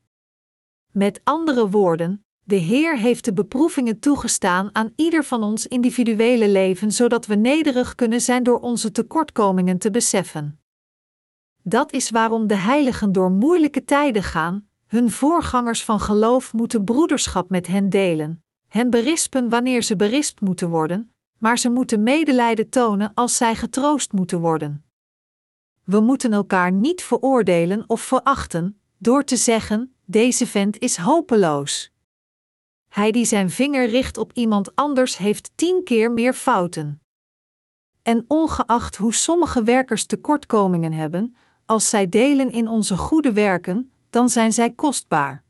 Met andere woorden, de Heer heeft de beproevingen toegestaan aan ieder van ons individuele leven, zodat we nederig kunnen zijn door onze tekortkomingen te beseffen. Dat is waarom de heiligen door moeilijke tijden gaan, hun voorgangers van geloof moeten broederschap met hen delen, hen berispen wanneer ze berispt moeten worden, maar ze moeten medelijden tonen als zij getroost moeten worden. We moeten elkaar niet veroordelen of verachten, door te zeggen: deze vent is hopeloos. Hij die zijn vinger richt op iemand anders heeft tien keer meer fouten. En ongeacht hoe sommige werkers tekortkomingen hebben, als zij delen in onze goede werken, dan zijn zij kostbaar.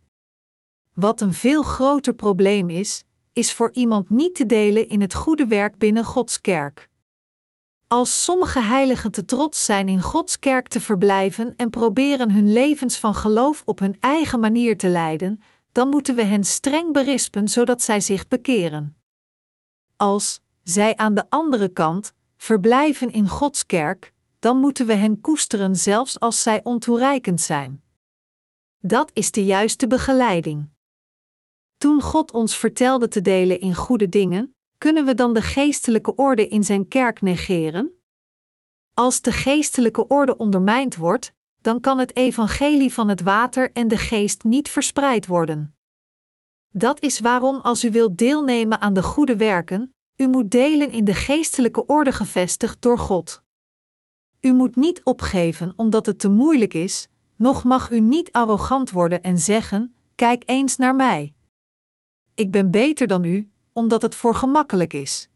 Wat een veel groter probleem is, is voor iemand niet te delen in het goede werk binnen Gods kerk. Als sommige heiligen te trots zijn in Gods kerk te verblijven en proberen hun levens van geloof op hun eigen manier te leiden, dan moeten we hen streng berispen zodat zij zich bekeren. Als zij aan de andere kant verblijven in Gods kerk, dan moeten we hen koesteren zelfs als zij ontoereikend zijn. Dat is de juiste begeleiding. Toen God ons vertelde te delen in goede dingen, kunnen we dan de geestelijke orde in zijn kerk negeren? Als de geestelijke orde ondermijnd wordt, dan kan het evangelie van het water en de geest niet verspreid worden. Dat is waarom, als u wilt deelnemen aan de goede werken, u moet delen in de geestelijke orde gevestigd door God. U moet niet opgeven omdat het te moeilijk is, nog mag u niet arrogant worden en zeggen: Kijk eens naar mij. Ik ben beter dan u, omdat het voor gemakkelijk is.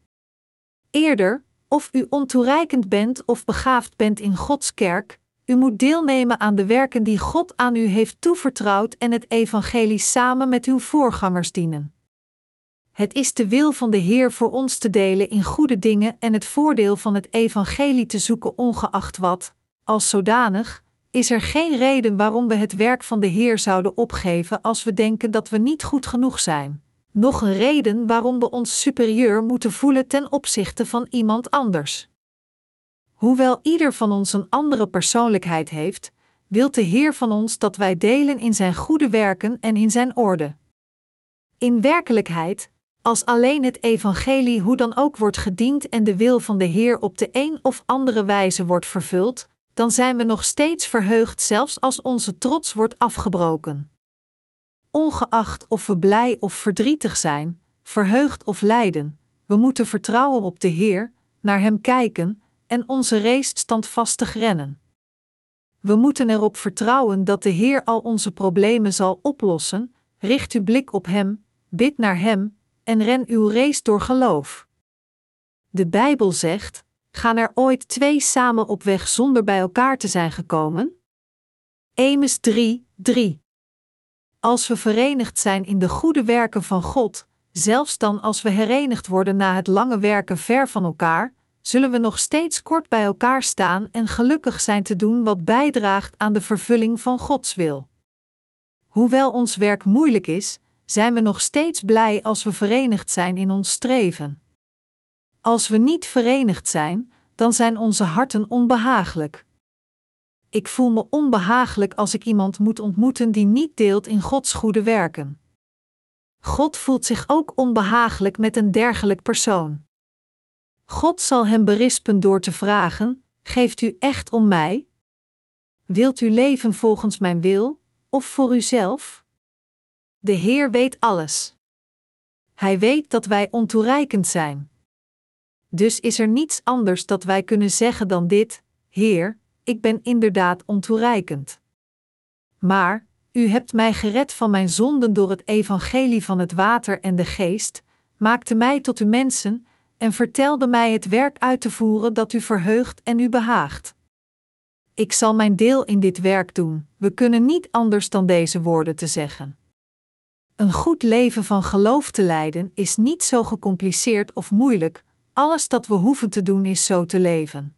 Eerder, of u ontoereikend bent of begaafd bent in Gods kerk, u moet deelnemen aan de werken die God aan u heeft toevertrouwd en het evangelie samen met uw voorgangers dienen. Het is de wil van de Heer voor ons te delen in goede dingen en het voordeel van het evangelie te zoeken ongeacht wat, als zodanig, is er geen reden waarom we het werk van de Heer zouden opgeven als we denken dat we niet goed genoeg zijn. Nog een reden waarom we ons superieur moeten voelen ten opzichte van iemand anders. Hoewel ieder van ons een andere persoonlijkheid heeft, wil de Heer van ons dat wij delen in zijn goede werken en in zijn orde. In werkelijkheid, als alleen het evangelie hoe dan ook wordt gediend en de wil van de Heer op de een of andere wijze wordt vervuld, dan zijn we nog steeds verheugd zelfs als onze trots wordt afgebroken. Ongeacht of we blij of verdrietig zijn, verheugd of lijden, we moeten vertrouwen op de Heer, naar Hem kijken en onze race standvastig rennen. We moeten erop vertrouwen dat de Heer al onze problemen zal oplossen, richt uw blik op Hem, bid naar Hem en ren uw race door geloof. De Bijbel zegt: Gaan er ooit twee samen op weg zonder bij elkaar te zijn gekomen? Amos 3, 3. Als we verenigd zijn in de goede werken van God, zelfs dan als we herenigd worden na het lange werken ver van elkaar, zullen we nog steeds kort bij elkaar staan en gelukkig zijn te doen wat bijdraagt aan de vervulling van Gods wil. Hoewel ons werk moeilijk is, zijn we nog steeds blij als we verenigd zijn in ons streven. Als we niet verenigd zijn, dan zijn onze harten onbehagelijk. Ik voel me onbehagelijk als ik iemand moet ontmoeten die niet deelt in Gods goede werken. God voelt zich ook onbehagelijk met een dergelijk persoon. God zal hem berispen door te vragen: Geeft u echt om mij? Wilt u leven volgens mijn wil, of voor uzelf? De Heer weet alles. Hij weet dat wij ontoereikend zijn. Dus is er niets anders dat wij kunnen zeggen dan dit: Heer, ik ben inderdaad ontoereikend. Maar, U hebt mij gered van mijn zonden door het evangelie van het water en de geest, maakte mij tot uw mensen en vertelde mij het werk uit te voeren dat u verheugt en u behaagt. Ik zal mijn deel in dit werk doen, we kunnen niet anders dan deze woorden te zeggen. Een goed leven van geloof te leiden is niet zo gecompliceerd of moeilijk, alles dat we hoeven te doen is zo te leven.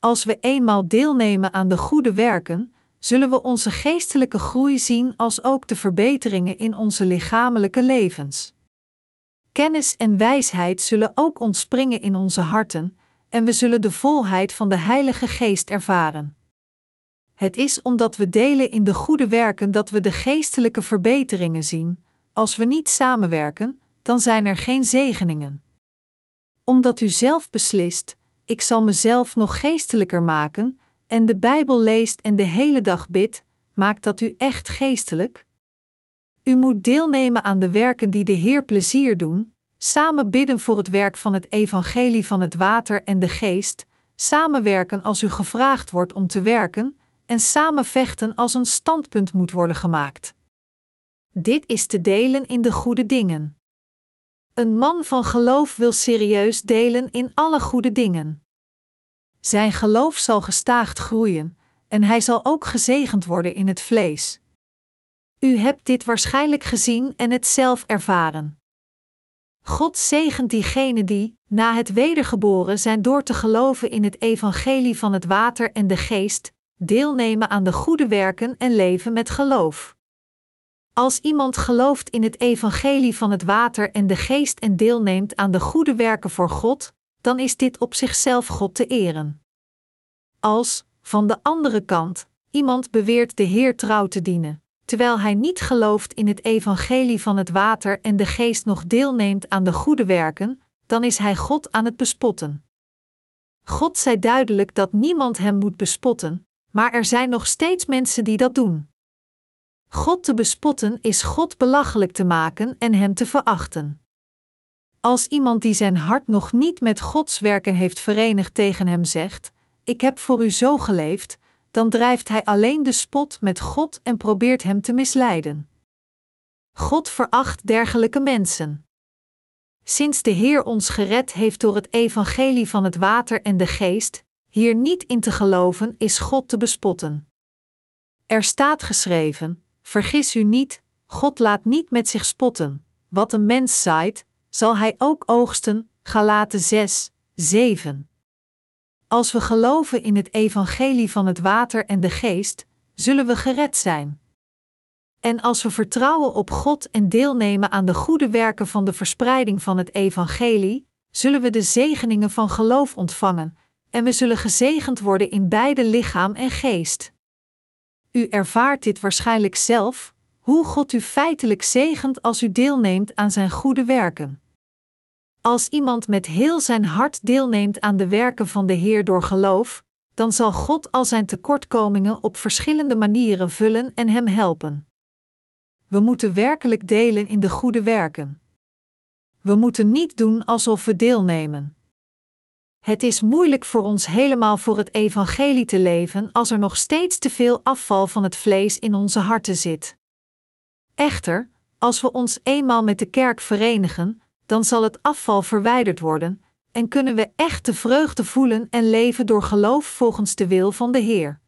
Als we eenmaal deelnemen aan de goede werken, zullen we onze geestelijke groei zien als ook de verbeteringen in onze lichamelijke levens. Kennis en wijsheid zullen ook ontspringen in onze harten, en we zullen de volheid van de Heilige Geest ervaren. Het is omdat we delen in de goede werken dat we de geestelijke verbeteringen zien. Als we niet samenwerken, dan zijn er geen zegeningen. Omdat u zelf beslist, ik zal mezelf nog geestelijker maken, en de Bijbel leest en de hele dag bidt, maakt dat u echt geestelijk? U moet deelnemen aan de werken die de Heer plezier doen, samen bidden voor het werk van het evangelie van het water en de geest, samenwerken als u gevraagd wordt om te werken, en samen vechten als een standpunt moet worden gemaakt. Dit is te delen in de goede dingen. Een man van geloof wil serieus delen in alle goede dingen. Zijn geloof zal gestaagd groeien, en hij zal ook gezegend worden in het vlees. U hebt dit waarschijnlijk gezien en het zelf ervaren. God zegent diegenen die, na het wedergeboren zijn door te geloven in het evangelie van het water en de geest, deelnemen aan de goede werken en leven met geloof. Als iemand gelooft in het evangelie van het water en de geest en deelneemt aan de goede werken voor God, dan is dit op zichzelf God te eren. Als, van de andere kant, iemand beweert de Heer trouw te dienen, terwijl hij niet gelooft in het evangelie van het water en de geest nog deelneemt aan de goede werken, dan is hij God aan het bespotten. God zei duidelijk dat niemand hem moet bespotten, maar er zijn nog steeds mensen die dat doen. God te bespotten is God belachelijk te maken en hem te verachten. Als iemand die zijn hart nog niet met Gods werken heeft verenigd tegen hem zegt: Ik heb voor u zo geleefd, dan drijft hij alleen de spot met God en probeert hem te misleiden. God veracht dergelijke mensen. Sinds de Heer ons gered heeft door het evangelie van het water en de geest, hier niet in te geloven is God te bespotten. Er staat geschreven: Vergis u niet, God laat niet met zich spotten. Wat een mens zaait, zal hij ook oogsten. Galaten 6, 7. Als we geloven in het evangelie van het water en de geest, zullen we gered zijn. En als we vertrouwen op God en deelnemen aan de goede werken van de verspreiding van het evangelie, zullen we de zegeningen van geloof ontvangen, en we zullen gezegend worden in beide lichaam en geest. U ervaart dit waarschijnlijk zelf, hoe God u feitelijk zegent als u deelneemt aan zijn goede werken. Als iemand met heel zijn hart deelneemt aan de werken van de Heer door geloof, dan zal God al zijn tekortkomingen op verschillende manieren vullen en hem helpen. We moeten werkelijk delen in de goede werken. We moeten niet doen alsof we deelnemen. Het is moeilijk voor ons helemaal voor het evangelie te leven als er nog steeds te veel afval van het vlees in onze harten zit. Echter, als we ons eenmaal met de kerk verenigen, dan zal het afval verwijderd worden en kunnen we echt de vreugde voelen en leven door geloof volgens de wil van de Heer.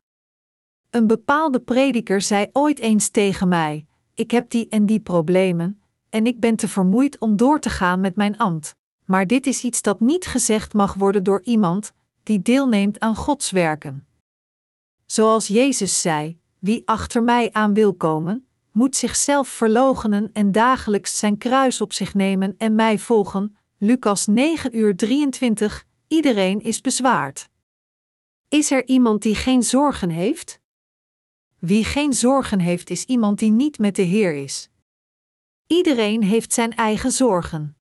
Een bepaalde prediker zei ooit eens tegen mij: Ik heb die en die problemen, en ik ben te vermoeid om door te gaan met mijn ambt maar dit is iets dat niet gezegd mag worden door iemand die deelneemt aan Gods werken. Zoals Jezus zei: Wie achter mij aan wil komen, moet zichzelf verloochenen en dagelijks zijn kruis op zich nemen en mij volgen. Lucas 9 uur 23. Iedereen is bezwaard. Is er iemand die geen zorgen heeft? Wie geen zorgen heeft, is iemand die niet met de Heer is. Iedereen heeft zijn eigen zorgen.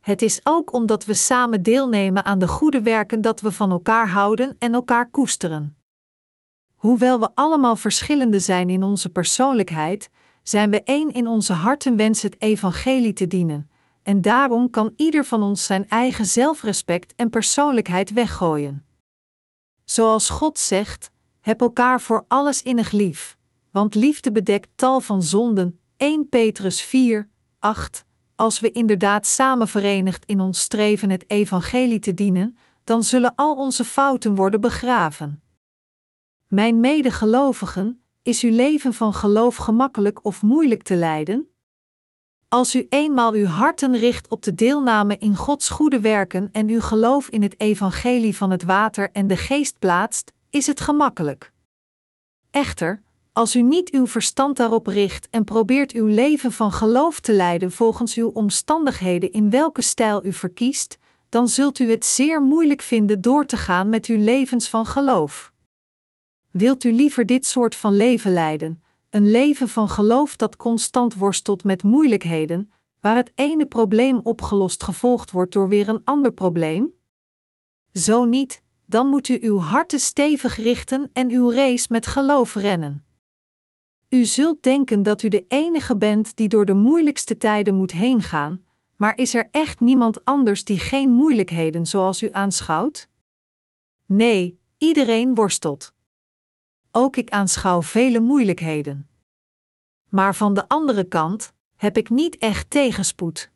Het is ook omdat we samen deelnemen aan de goede werken dat we van elkaar houden en elkaar koesteren. Hoewel we allemaal verschillende zijn in onze persoonlijkheid, zijn we één in onze harten wens het evangelie te dienen, en daarom kan ieder van ons zijn eigen zelfrespect en persoonlijkheid weggooien. Zoals God zegt: heb elkaar voor alles innig lief, want liefde bedekt tal van zonden. 1 Petrus 4, 8 als we inderdaad samen verenigd in ons streven het evangelie te dienen, dan zullen al onze fouten worden begraven. Mijn medegelovigen, is uw leven van geloof gemakkelijk of moeilijk te leiden? Als u eenmaal uw harten richt op de deelname in Gods goede werken en uw geloof in het evangelie van het water en de geest plaatst, is het gemakkelijk. Echter, als u niet uw verstand daarop richt en probeert uw leven van geloof te leiden volgens uw omstandigheden in welke stijl u verkiest, dan zult u het zeer moeilijk vinden door te gaan met uw levens van geloof. Wilt u liever dit soort van leven leiden, een leven van geloof dat constant worstelt met moeilijkheden, waar het ene probleem opgelost gevolgd wordt door weer een ander probleem? Zo niet, dan moet u uw harten stevig richten en uw race met geloof rennen. U zult denken dat u de enige bent die door de moeilijkste tijden moet heen gaan, maar is er echt niemand anders die geen moeilijkheden zoals u aanschouwt? Nee, iedereen worstelt. Ook ik aanschouw vele moeilijkheden. Maar van de andere kant heb ik niet echt tegenspoed.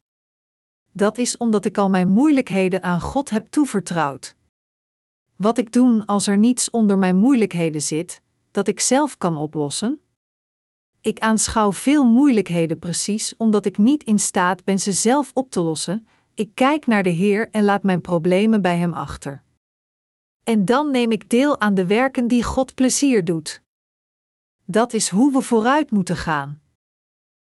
Dat is omdat ik al mijn moeilijkheden aan God heb toevertrouwd. Wat ik doen als er niets onder mijn moeilijkheden zit, dat ik zelf kan oplossen? Ik aanschouw veel moeilijkheden precies omdat ik niet in staat ben ze zelf op te lossen. Ik kijk naar de Heer en laat mijn problemen bij Hem achter. En dan neem ik deel aan de werken die God plezier doet. Dat is hoe we vooruit moeten gaan.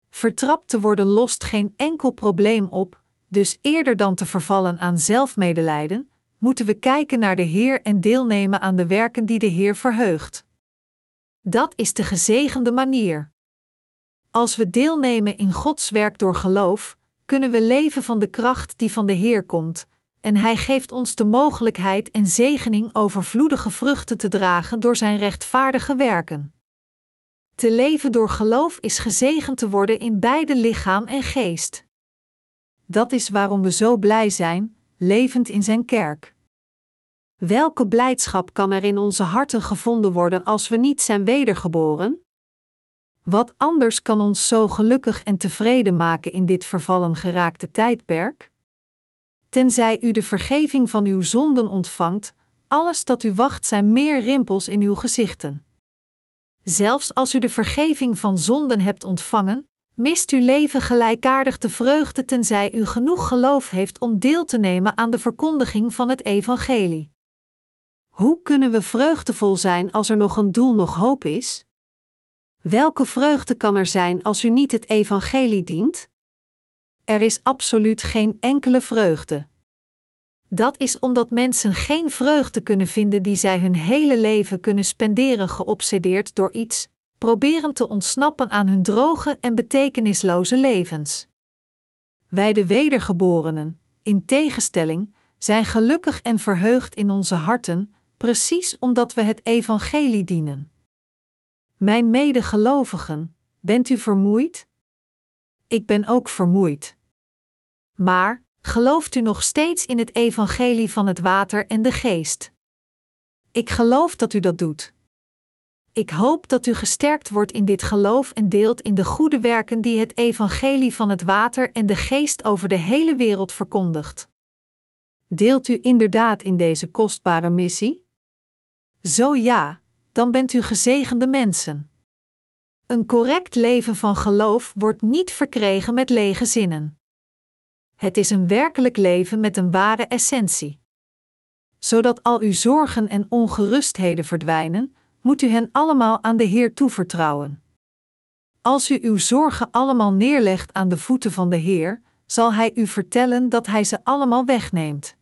Vertrapt te worden lost geen enkel probleem op, dus eerder dan te vervallen aan zelfmedelijden, moeten we kijken naar de Heer en deelnemen aan de werken die de Heer verheugt. Dat is de gezegende manier. Als we deelnemen in Gods werk door geloof, kunnen we leven van de kracht die van de Heer komt, en Hij geeft ons de mogelijkheid en zegening overvloedige vruchten te dragen door Zijn rechtvaardige werken. Te leven door geloof is gezegend te worden in beide lichaam en geest. Dat is waarom we zo blij zijn, levend in Zijn kerk. Welke blijdschap kan er in onze harten gevonden worden als we niet zijn wedergeboren? Wat anders kan ons zo gelukkig en tevreden maken in dit vervallen geraakte tijdperk? Tenzij u de vergeving van uw zonden ontvangt, alles dat u wacht zijn meer rimpels in uw gezichten. Zelfs als u de vergeving van zonden hebt ontvangen, mist uw leven gelijkaardig de vreugde tenzij u genoeg geloof heeft om deel te nemen aan de verkondiging van het evangelie. Hoe kunnen we vreugdevol zijn als er nog een doel, nog hoop is? Welke vreugde kan er zijn als u niet het evangelie dient? Er is absoluut geen enkele vreugde. Dat is omdat mensen geen vreugde kunnen vinden die zij hun hele leven kunnen spenderen geobsedeerd door iets, proberen te ontsnappen aan hun droge en betekenisloze levens. Wij de wedergeborenen, in tegenstelling, zijn gelukkig en verheugd in onze harten, precies omdat we het evangelie dienen. Mijn medegelovigen, bent u vermoeid? Ik ben ook vermoeid. Maar, gelooft u nog steeds in het evangelie van het water en de geest? Ik geloof dat u dat doet. Ik hoop dat u gesterkt wordt in dit geloof en deelt in de goede werken die het evangelie van het water en de geest over de hele wereld verkondigt. Deelt u inderdaad in deze kostbare missie? Zo ja, dan bent u gezegende mensen. Een correct leven van geloof wordt niet verkregen met lege zinnen. Het is een werkelijk leven met een ware essentie. Zodat al uw zorgen en ongerustheden verdwijnen, moet u hen allemaal aan de Heer toevertrouwen. Als u uw zorgen allemaal neerlegt aan de voeten van de Heer, zal Hij u vertellen dat Hij ze allemaal wegneemt.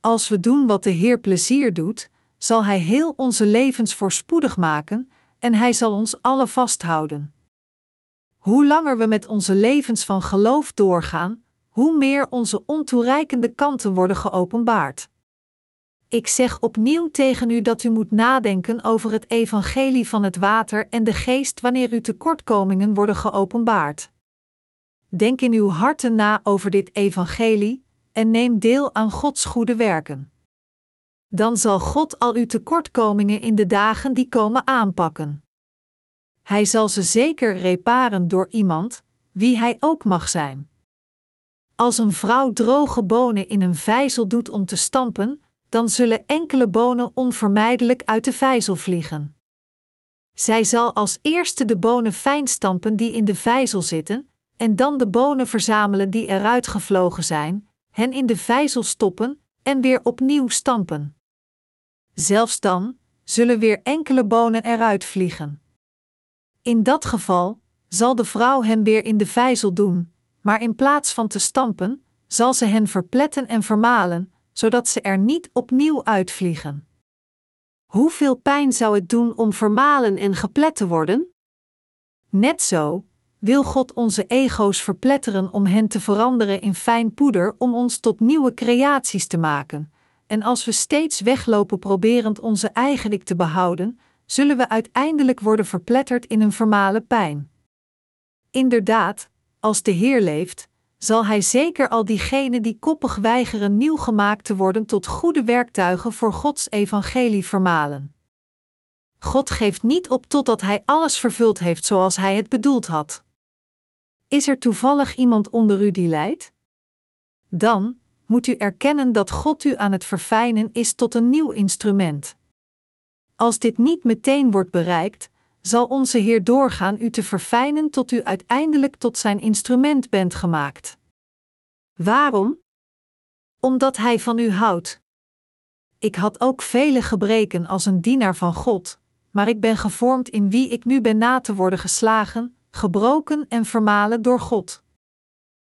Als we doen wat de Heer plezier doet, zal Hij heel onze levens voorspoedig maken en Hij zal ons alle vasthouden. Hoe langer we met onze levens van geloof doorgaan, hoe meer onze ontoereikende kanten worden geopenbaard. Ik zeg opnieuw tegen u dat u moet nadenken over het evangelie van het water en de geest wanneer uw tekortkomingen worden geopenbaard. Denk in uw harten na over dit evangelie en neem deel aan Gods goede werken dan zal God al uw tekortkomingen in de dagen die komen aanpakken. Hij zal ze zeker reparen door iemand, wie hij ook mag zijn. Als een vrouw droge bonen in een vijzel doet om te stampen, dan zullen enkele bonen onvermijdelijk uit de vijzel vliegen. Zij zal als eerste de bonen fijn stampen die in de vijzel zitten, en dan de bonen verzamelen die eruit gevlogen zijn, hen in de vijzel stoppen en weer opnieuw stampen. Zelfs dan zullen weer enkele bonen eruit vliegen. In dat geval zal de vrouw hem weer in de vijzel doen, maar in plaats van te stampen, zal ze hen verpletten en vermalen, zodat ze er niet opnieuw uitvliegen. Hoeveel pijn zou het doen om vermalen en geplet te worden? Net zo wil God onze ego's verpletteren om hen te veranderen in fijn poeder om ons tot nieuwe creaties te maken, en als we steeds weglopen proberend onze eigen ik te behouden, zullen we uiteindelijk worden verpletterd in een vermalen pijn. Inderdaad, als de Heer leeft, zal Hij zeker al diegenen die koppig weigeren nieuw gemaakt te worden tot goede werktuigen voor Gods evangelie vermalen. God geeft niet op totdat Hij alles vervuld heeft zoals Hij het bedoeld had. Is er toevallig iemand onder u die lijdt? Dan, moet u erkennen dat God u aan het verfijnen is tot een nieuw instrument. Als dit niet meteen wordt bereikt, zal onze Heer doorgaan u te verfijnen tot u uiteindelijk tot zijn instrument bent gemaakt. Waarom? Omdat Hij van u houdt. Ik had ook vele gebreken als een dienaar van God, maar ik ben gevormd in wie ik nu ben na te worden geslagen, gebroken en vermalen door God.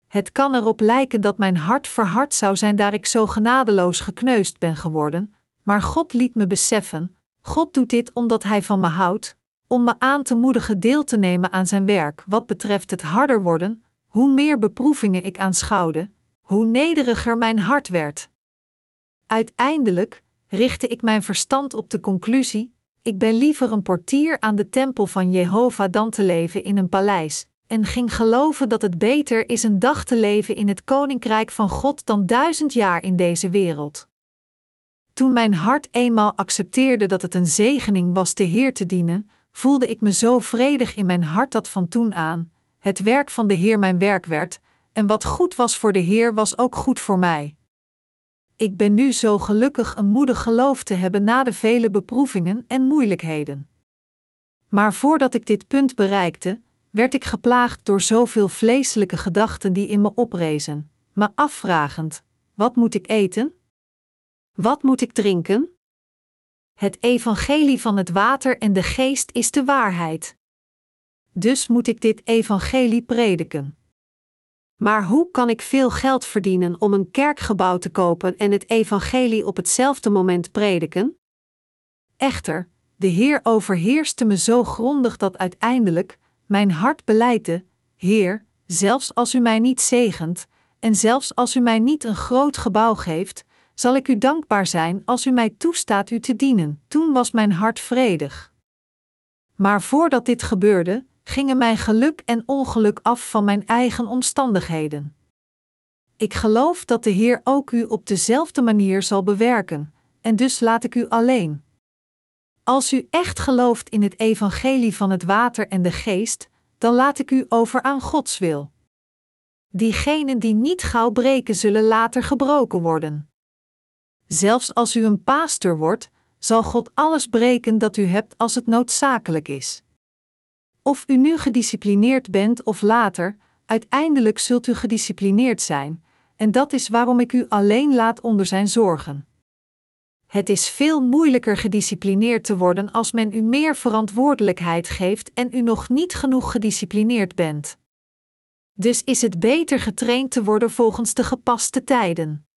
Het kan erop lijken dat mijn hart verhard zou zijn daar ik zo genadeloos gekneusd ben geworden, maar God liet me beseffen: God doet dit omdat Hij van me houdt, om me aan te moedigen deel te nemen aan zijn werk wat betreft het harder worden, hoe meer beproevingen ik aanschouwde, hoe nederiger mijn hart werd. Uiteindelijk richtte ik mijn verstand op de conclusie: ik ben liever een portier aan de tempel van Jehovah dan te leven in een paleis, en ging geloven dat het beter is een dag te leven in het koninkrijk van God dan duizend jaar in deze wereld. Toen mijn hart eenmaal accepteerde dat het een zegening was de Heer te dienen, voelde ik me zo vredig in mijn hart dat van toen aan het werk van de Heer mijn werk werd, en wat goed was voor de Heer was ook goed voor mij. Ik ben nu zo gelukkig een moedig geloof te hebben na de vele beproevingen en moeilijkheden. Maar voordat ik dit punt bereikte, werd ik geplaagd door zoveel vleeselijke gedachten die in me oprezen, me afvragend: wat moet ik eten? Wat moet ik drinken? Het evangelie van het water en de geest is de waarheid. Dus moet ik dit evangelie prediken. Maar hoe kan ik veel geld verdienen om een kerkgebouw te kopen en het evangelie op hetzelfde moment prediken? Echter, de Heer overheerste me zo grondig dat uiteindelijk mijn hart beleidde: Heer, zelfs als u mij niet zegent, en zelfs als u mij niet een groot gebouw geeft, zal ik u dankbaar zijn als u mij toestaat u te dienen. Toen was mijn hart vredig. Maar voordat dit gebeurde, gingen mijn geluk en ongeluk af van mijn eigen omstandigheden. Ik geloof dat de Heer ook u op dezelfde manier zal bewerken, en dus laat ik u alleen. Als u echt gelooft in het evangelie van het water en de geest, dan laat ik u over aan Gods wil. Diegenen die niet gauw breken, zullen later gebroken worden. Zelfs als u een paaster wordt, zal God alles breken dat u hebt als het noodzakelijk is. Of u nu gedisciplineerd bent of later, uiteindelijk zult u gedisciplineerd zijn, en dat is waarom ik u alleen laat onder zijn zorgen. Het is veel moeilijker gedisciplineerd te worden als men u meer verantwoordelijkheid geeft en u nog niet genoeg gedisciplineerd bent. Dus is het beter getraind te worden volgens de gepaste tijden.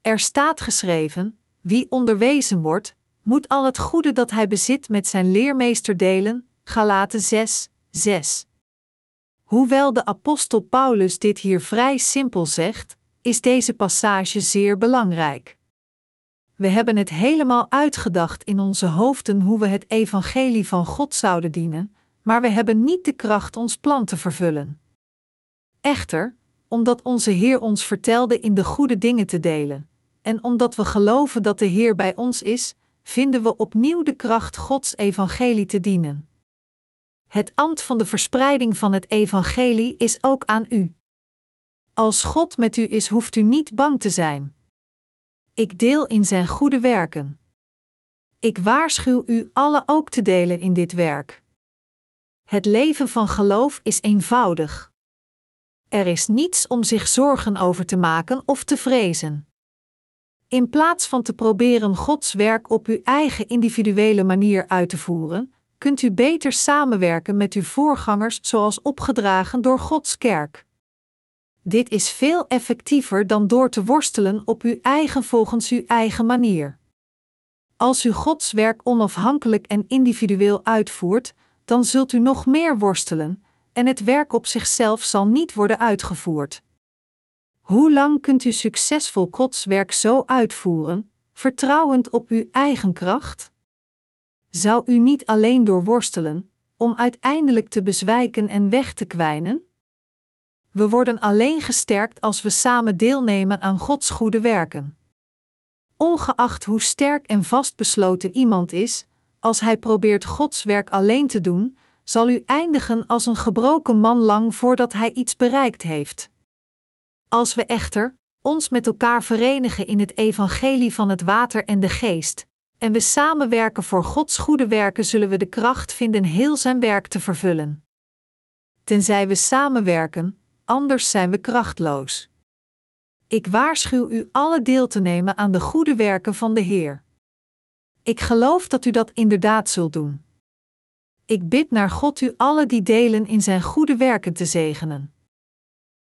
Er staat geschreven: wie onderwezen wordt, moet al het goede dat hij bezit met zijn leermeester delen. Galaten 6, 6. Hoewel de apostel Paulus dit hier vrij simpel zegt, is deze passage zeer belangrijk. We hebben het helemaal uitgedacht in onze hoofden hoe we het evangelie van God zouden dienen, maar we hebben niet de kracht ons plan te vervullen. Echter, omdat onze Heer ons vertelde in de goede dingen te delen, en omdat we geloven dat de Heer bij ons is, vinden we opnieuw de kracht Gods evangelie te dienen. Het ambt van de verspreiding van het evangelie is ook aan u. Als God met u is, hoeft u niet bang te zijn. Ik deel in zijn goede werken. Ik waarschuw u alle ook te delen in dit werk. Het leven van geloof is eenvoudig. Er is niets om zich zorgen over te maken of te vrezen. In plaats van te proberen Gods werk op uw eigen individuele manier uit te voeren, kunt u beter samenwerken met uw voorgangers zoals opgedragen door Gods kerk. Dit is veel effectiever dan door te worstelen op uw eigen volgens uw eigen manier. Als u Gods werk onafhankelijk en individueel uitvoert, dan zult u nog meer worstelen, en het werk op zichzelf zal niet worden uitgevoerd. Hoe lang kunt u succesvol Gods werk zo uitvoeren, vertrouwend op uw eigen kracht? Zou u niet alleen doorworstelen, om uiteindelijk te bezwijken en weg te kwijnen? We worden alleen gesterkt als we samen deelnemen aan Gods goede werken. Ongeacht hoe sterk en vastbesloten iemand is, als hij probeert Gods werk alleen te doen, zal u eindigen als een gebroken man lang voordat hij iets bereikt heeft. Als we echter ons met elkaar verenigen in het evangelie van het water en de geest, en we samenwerken voor Gods goede werken, zullen we de kracht vinden heel zijn werk te vervullen. Tenzij we samenwerken, anders zijn we krachtloos. Ik waarschuw u alle deel te nemen aan de goede werken van de Heer. Ik geloof dat u dat inderdaad zult doen. Ik bid naar God u alle die delen in zijn goede werken te zegenen.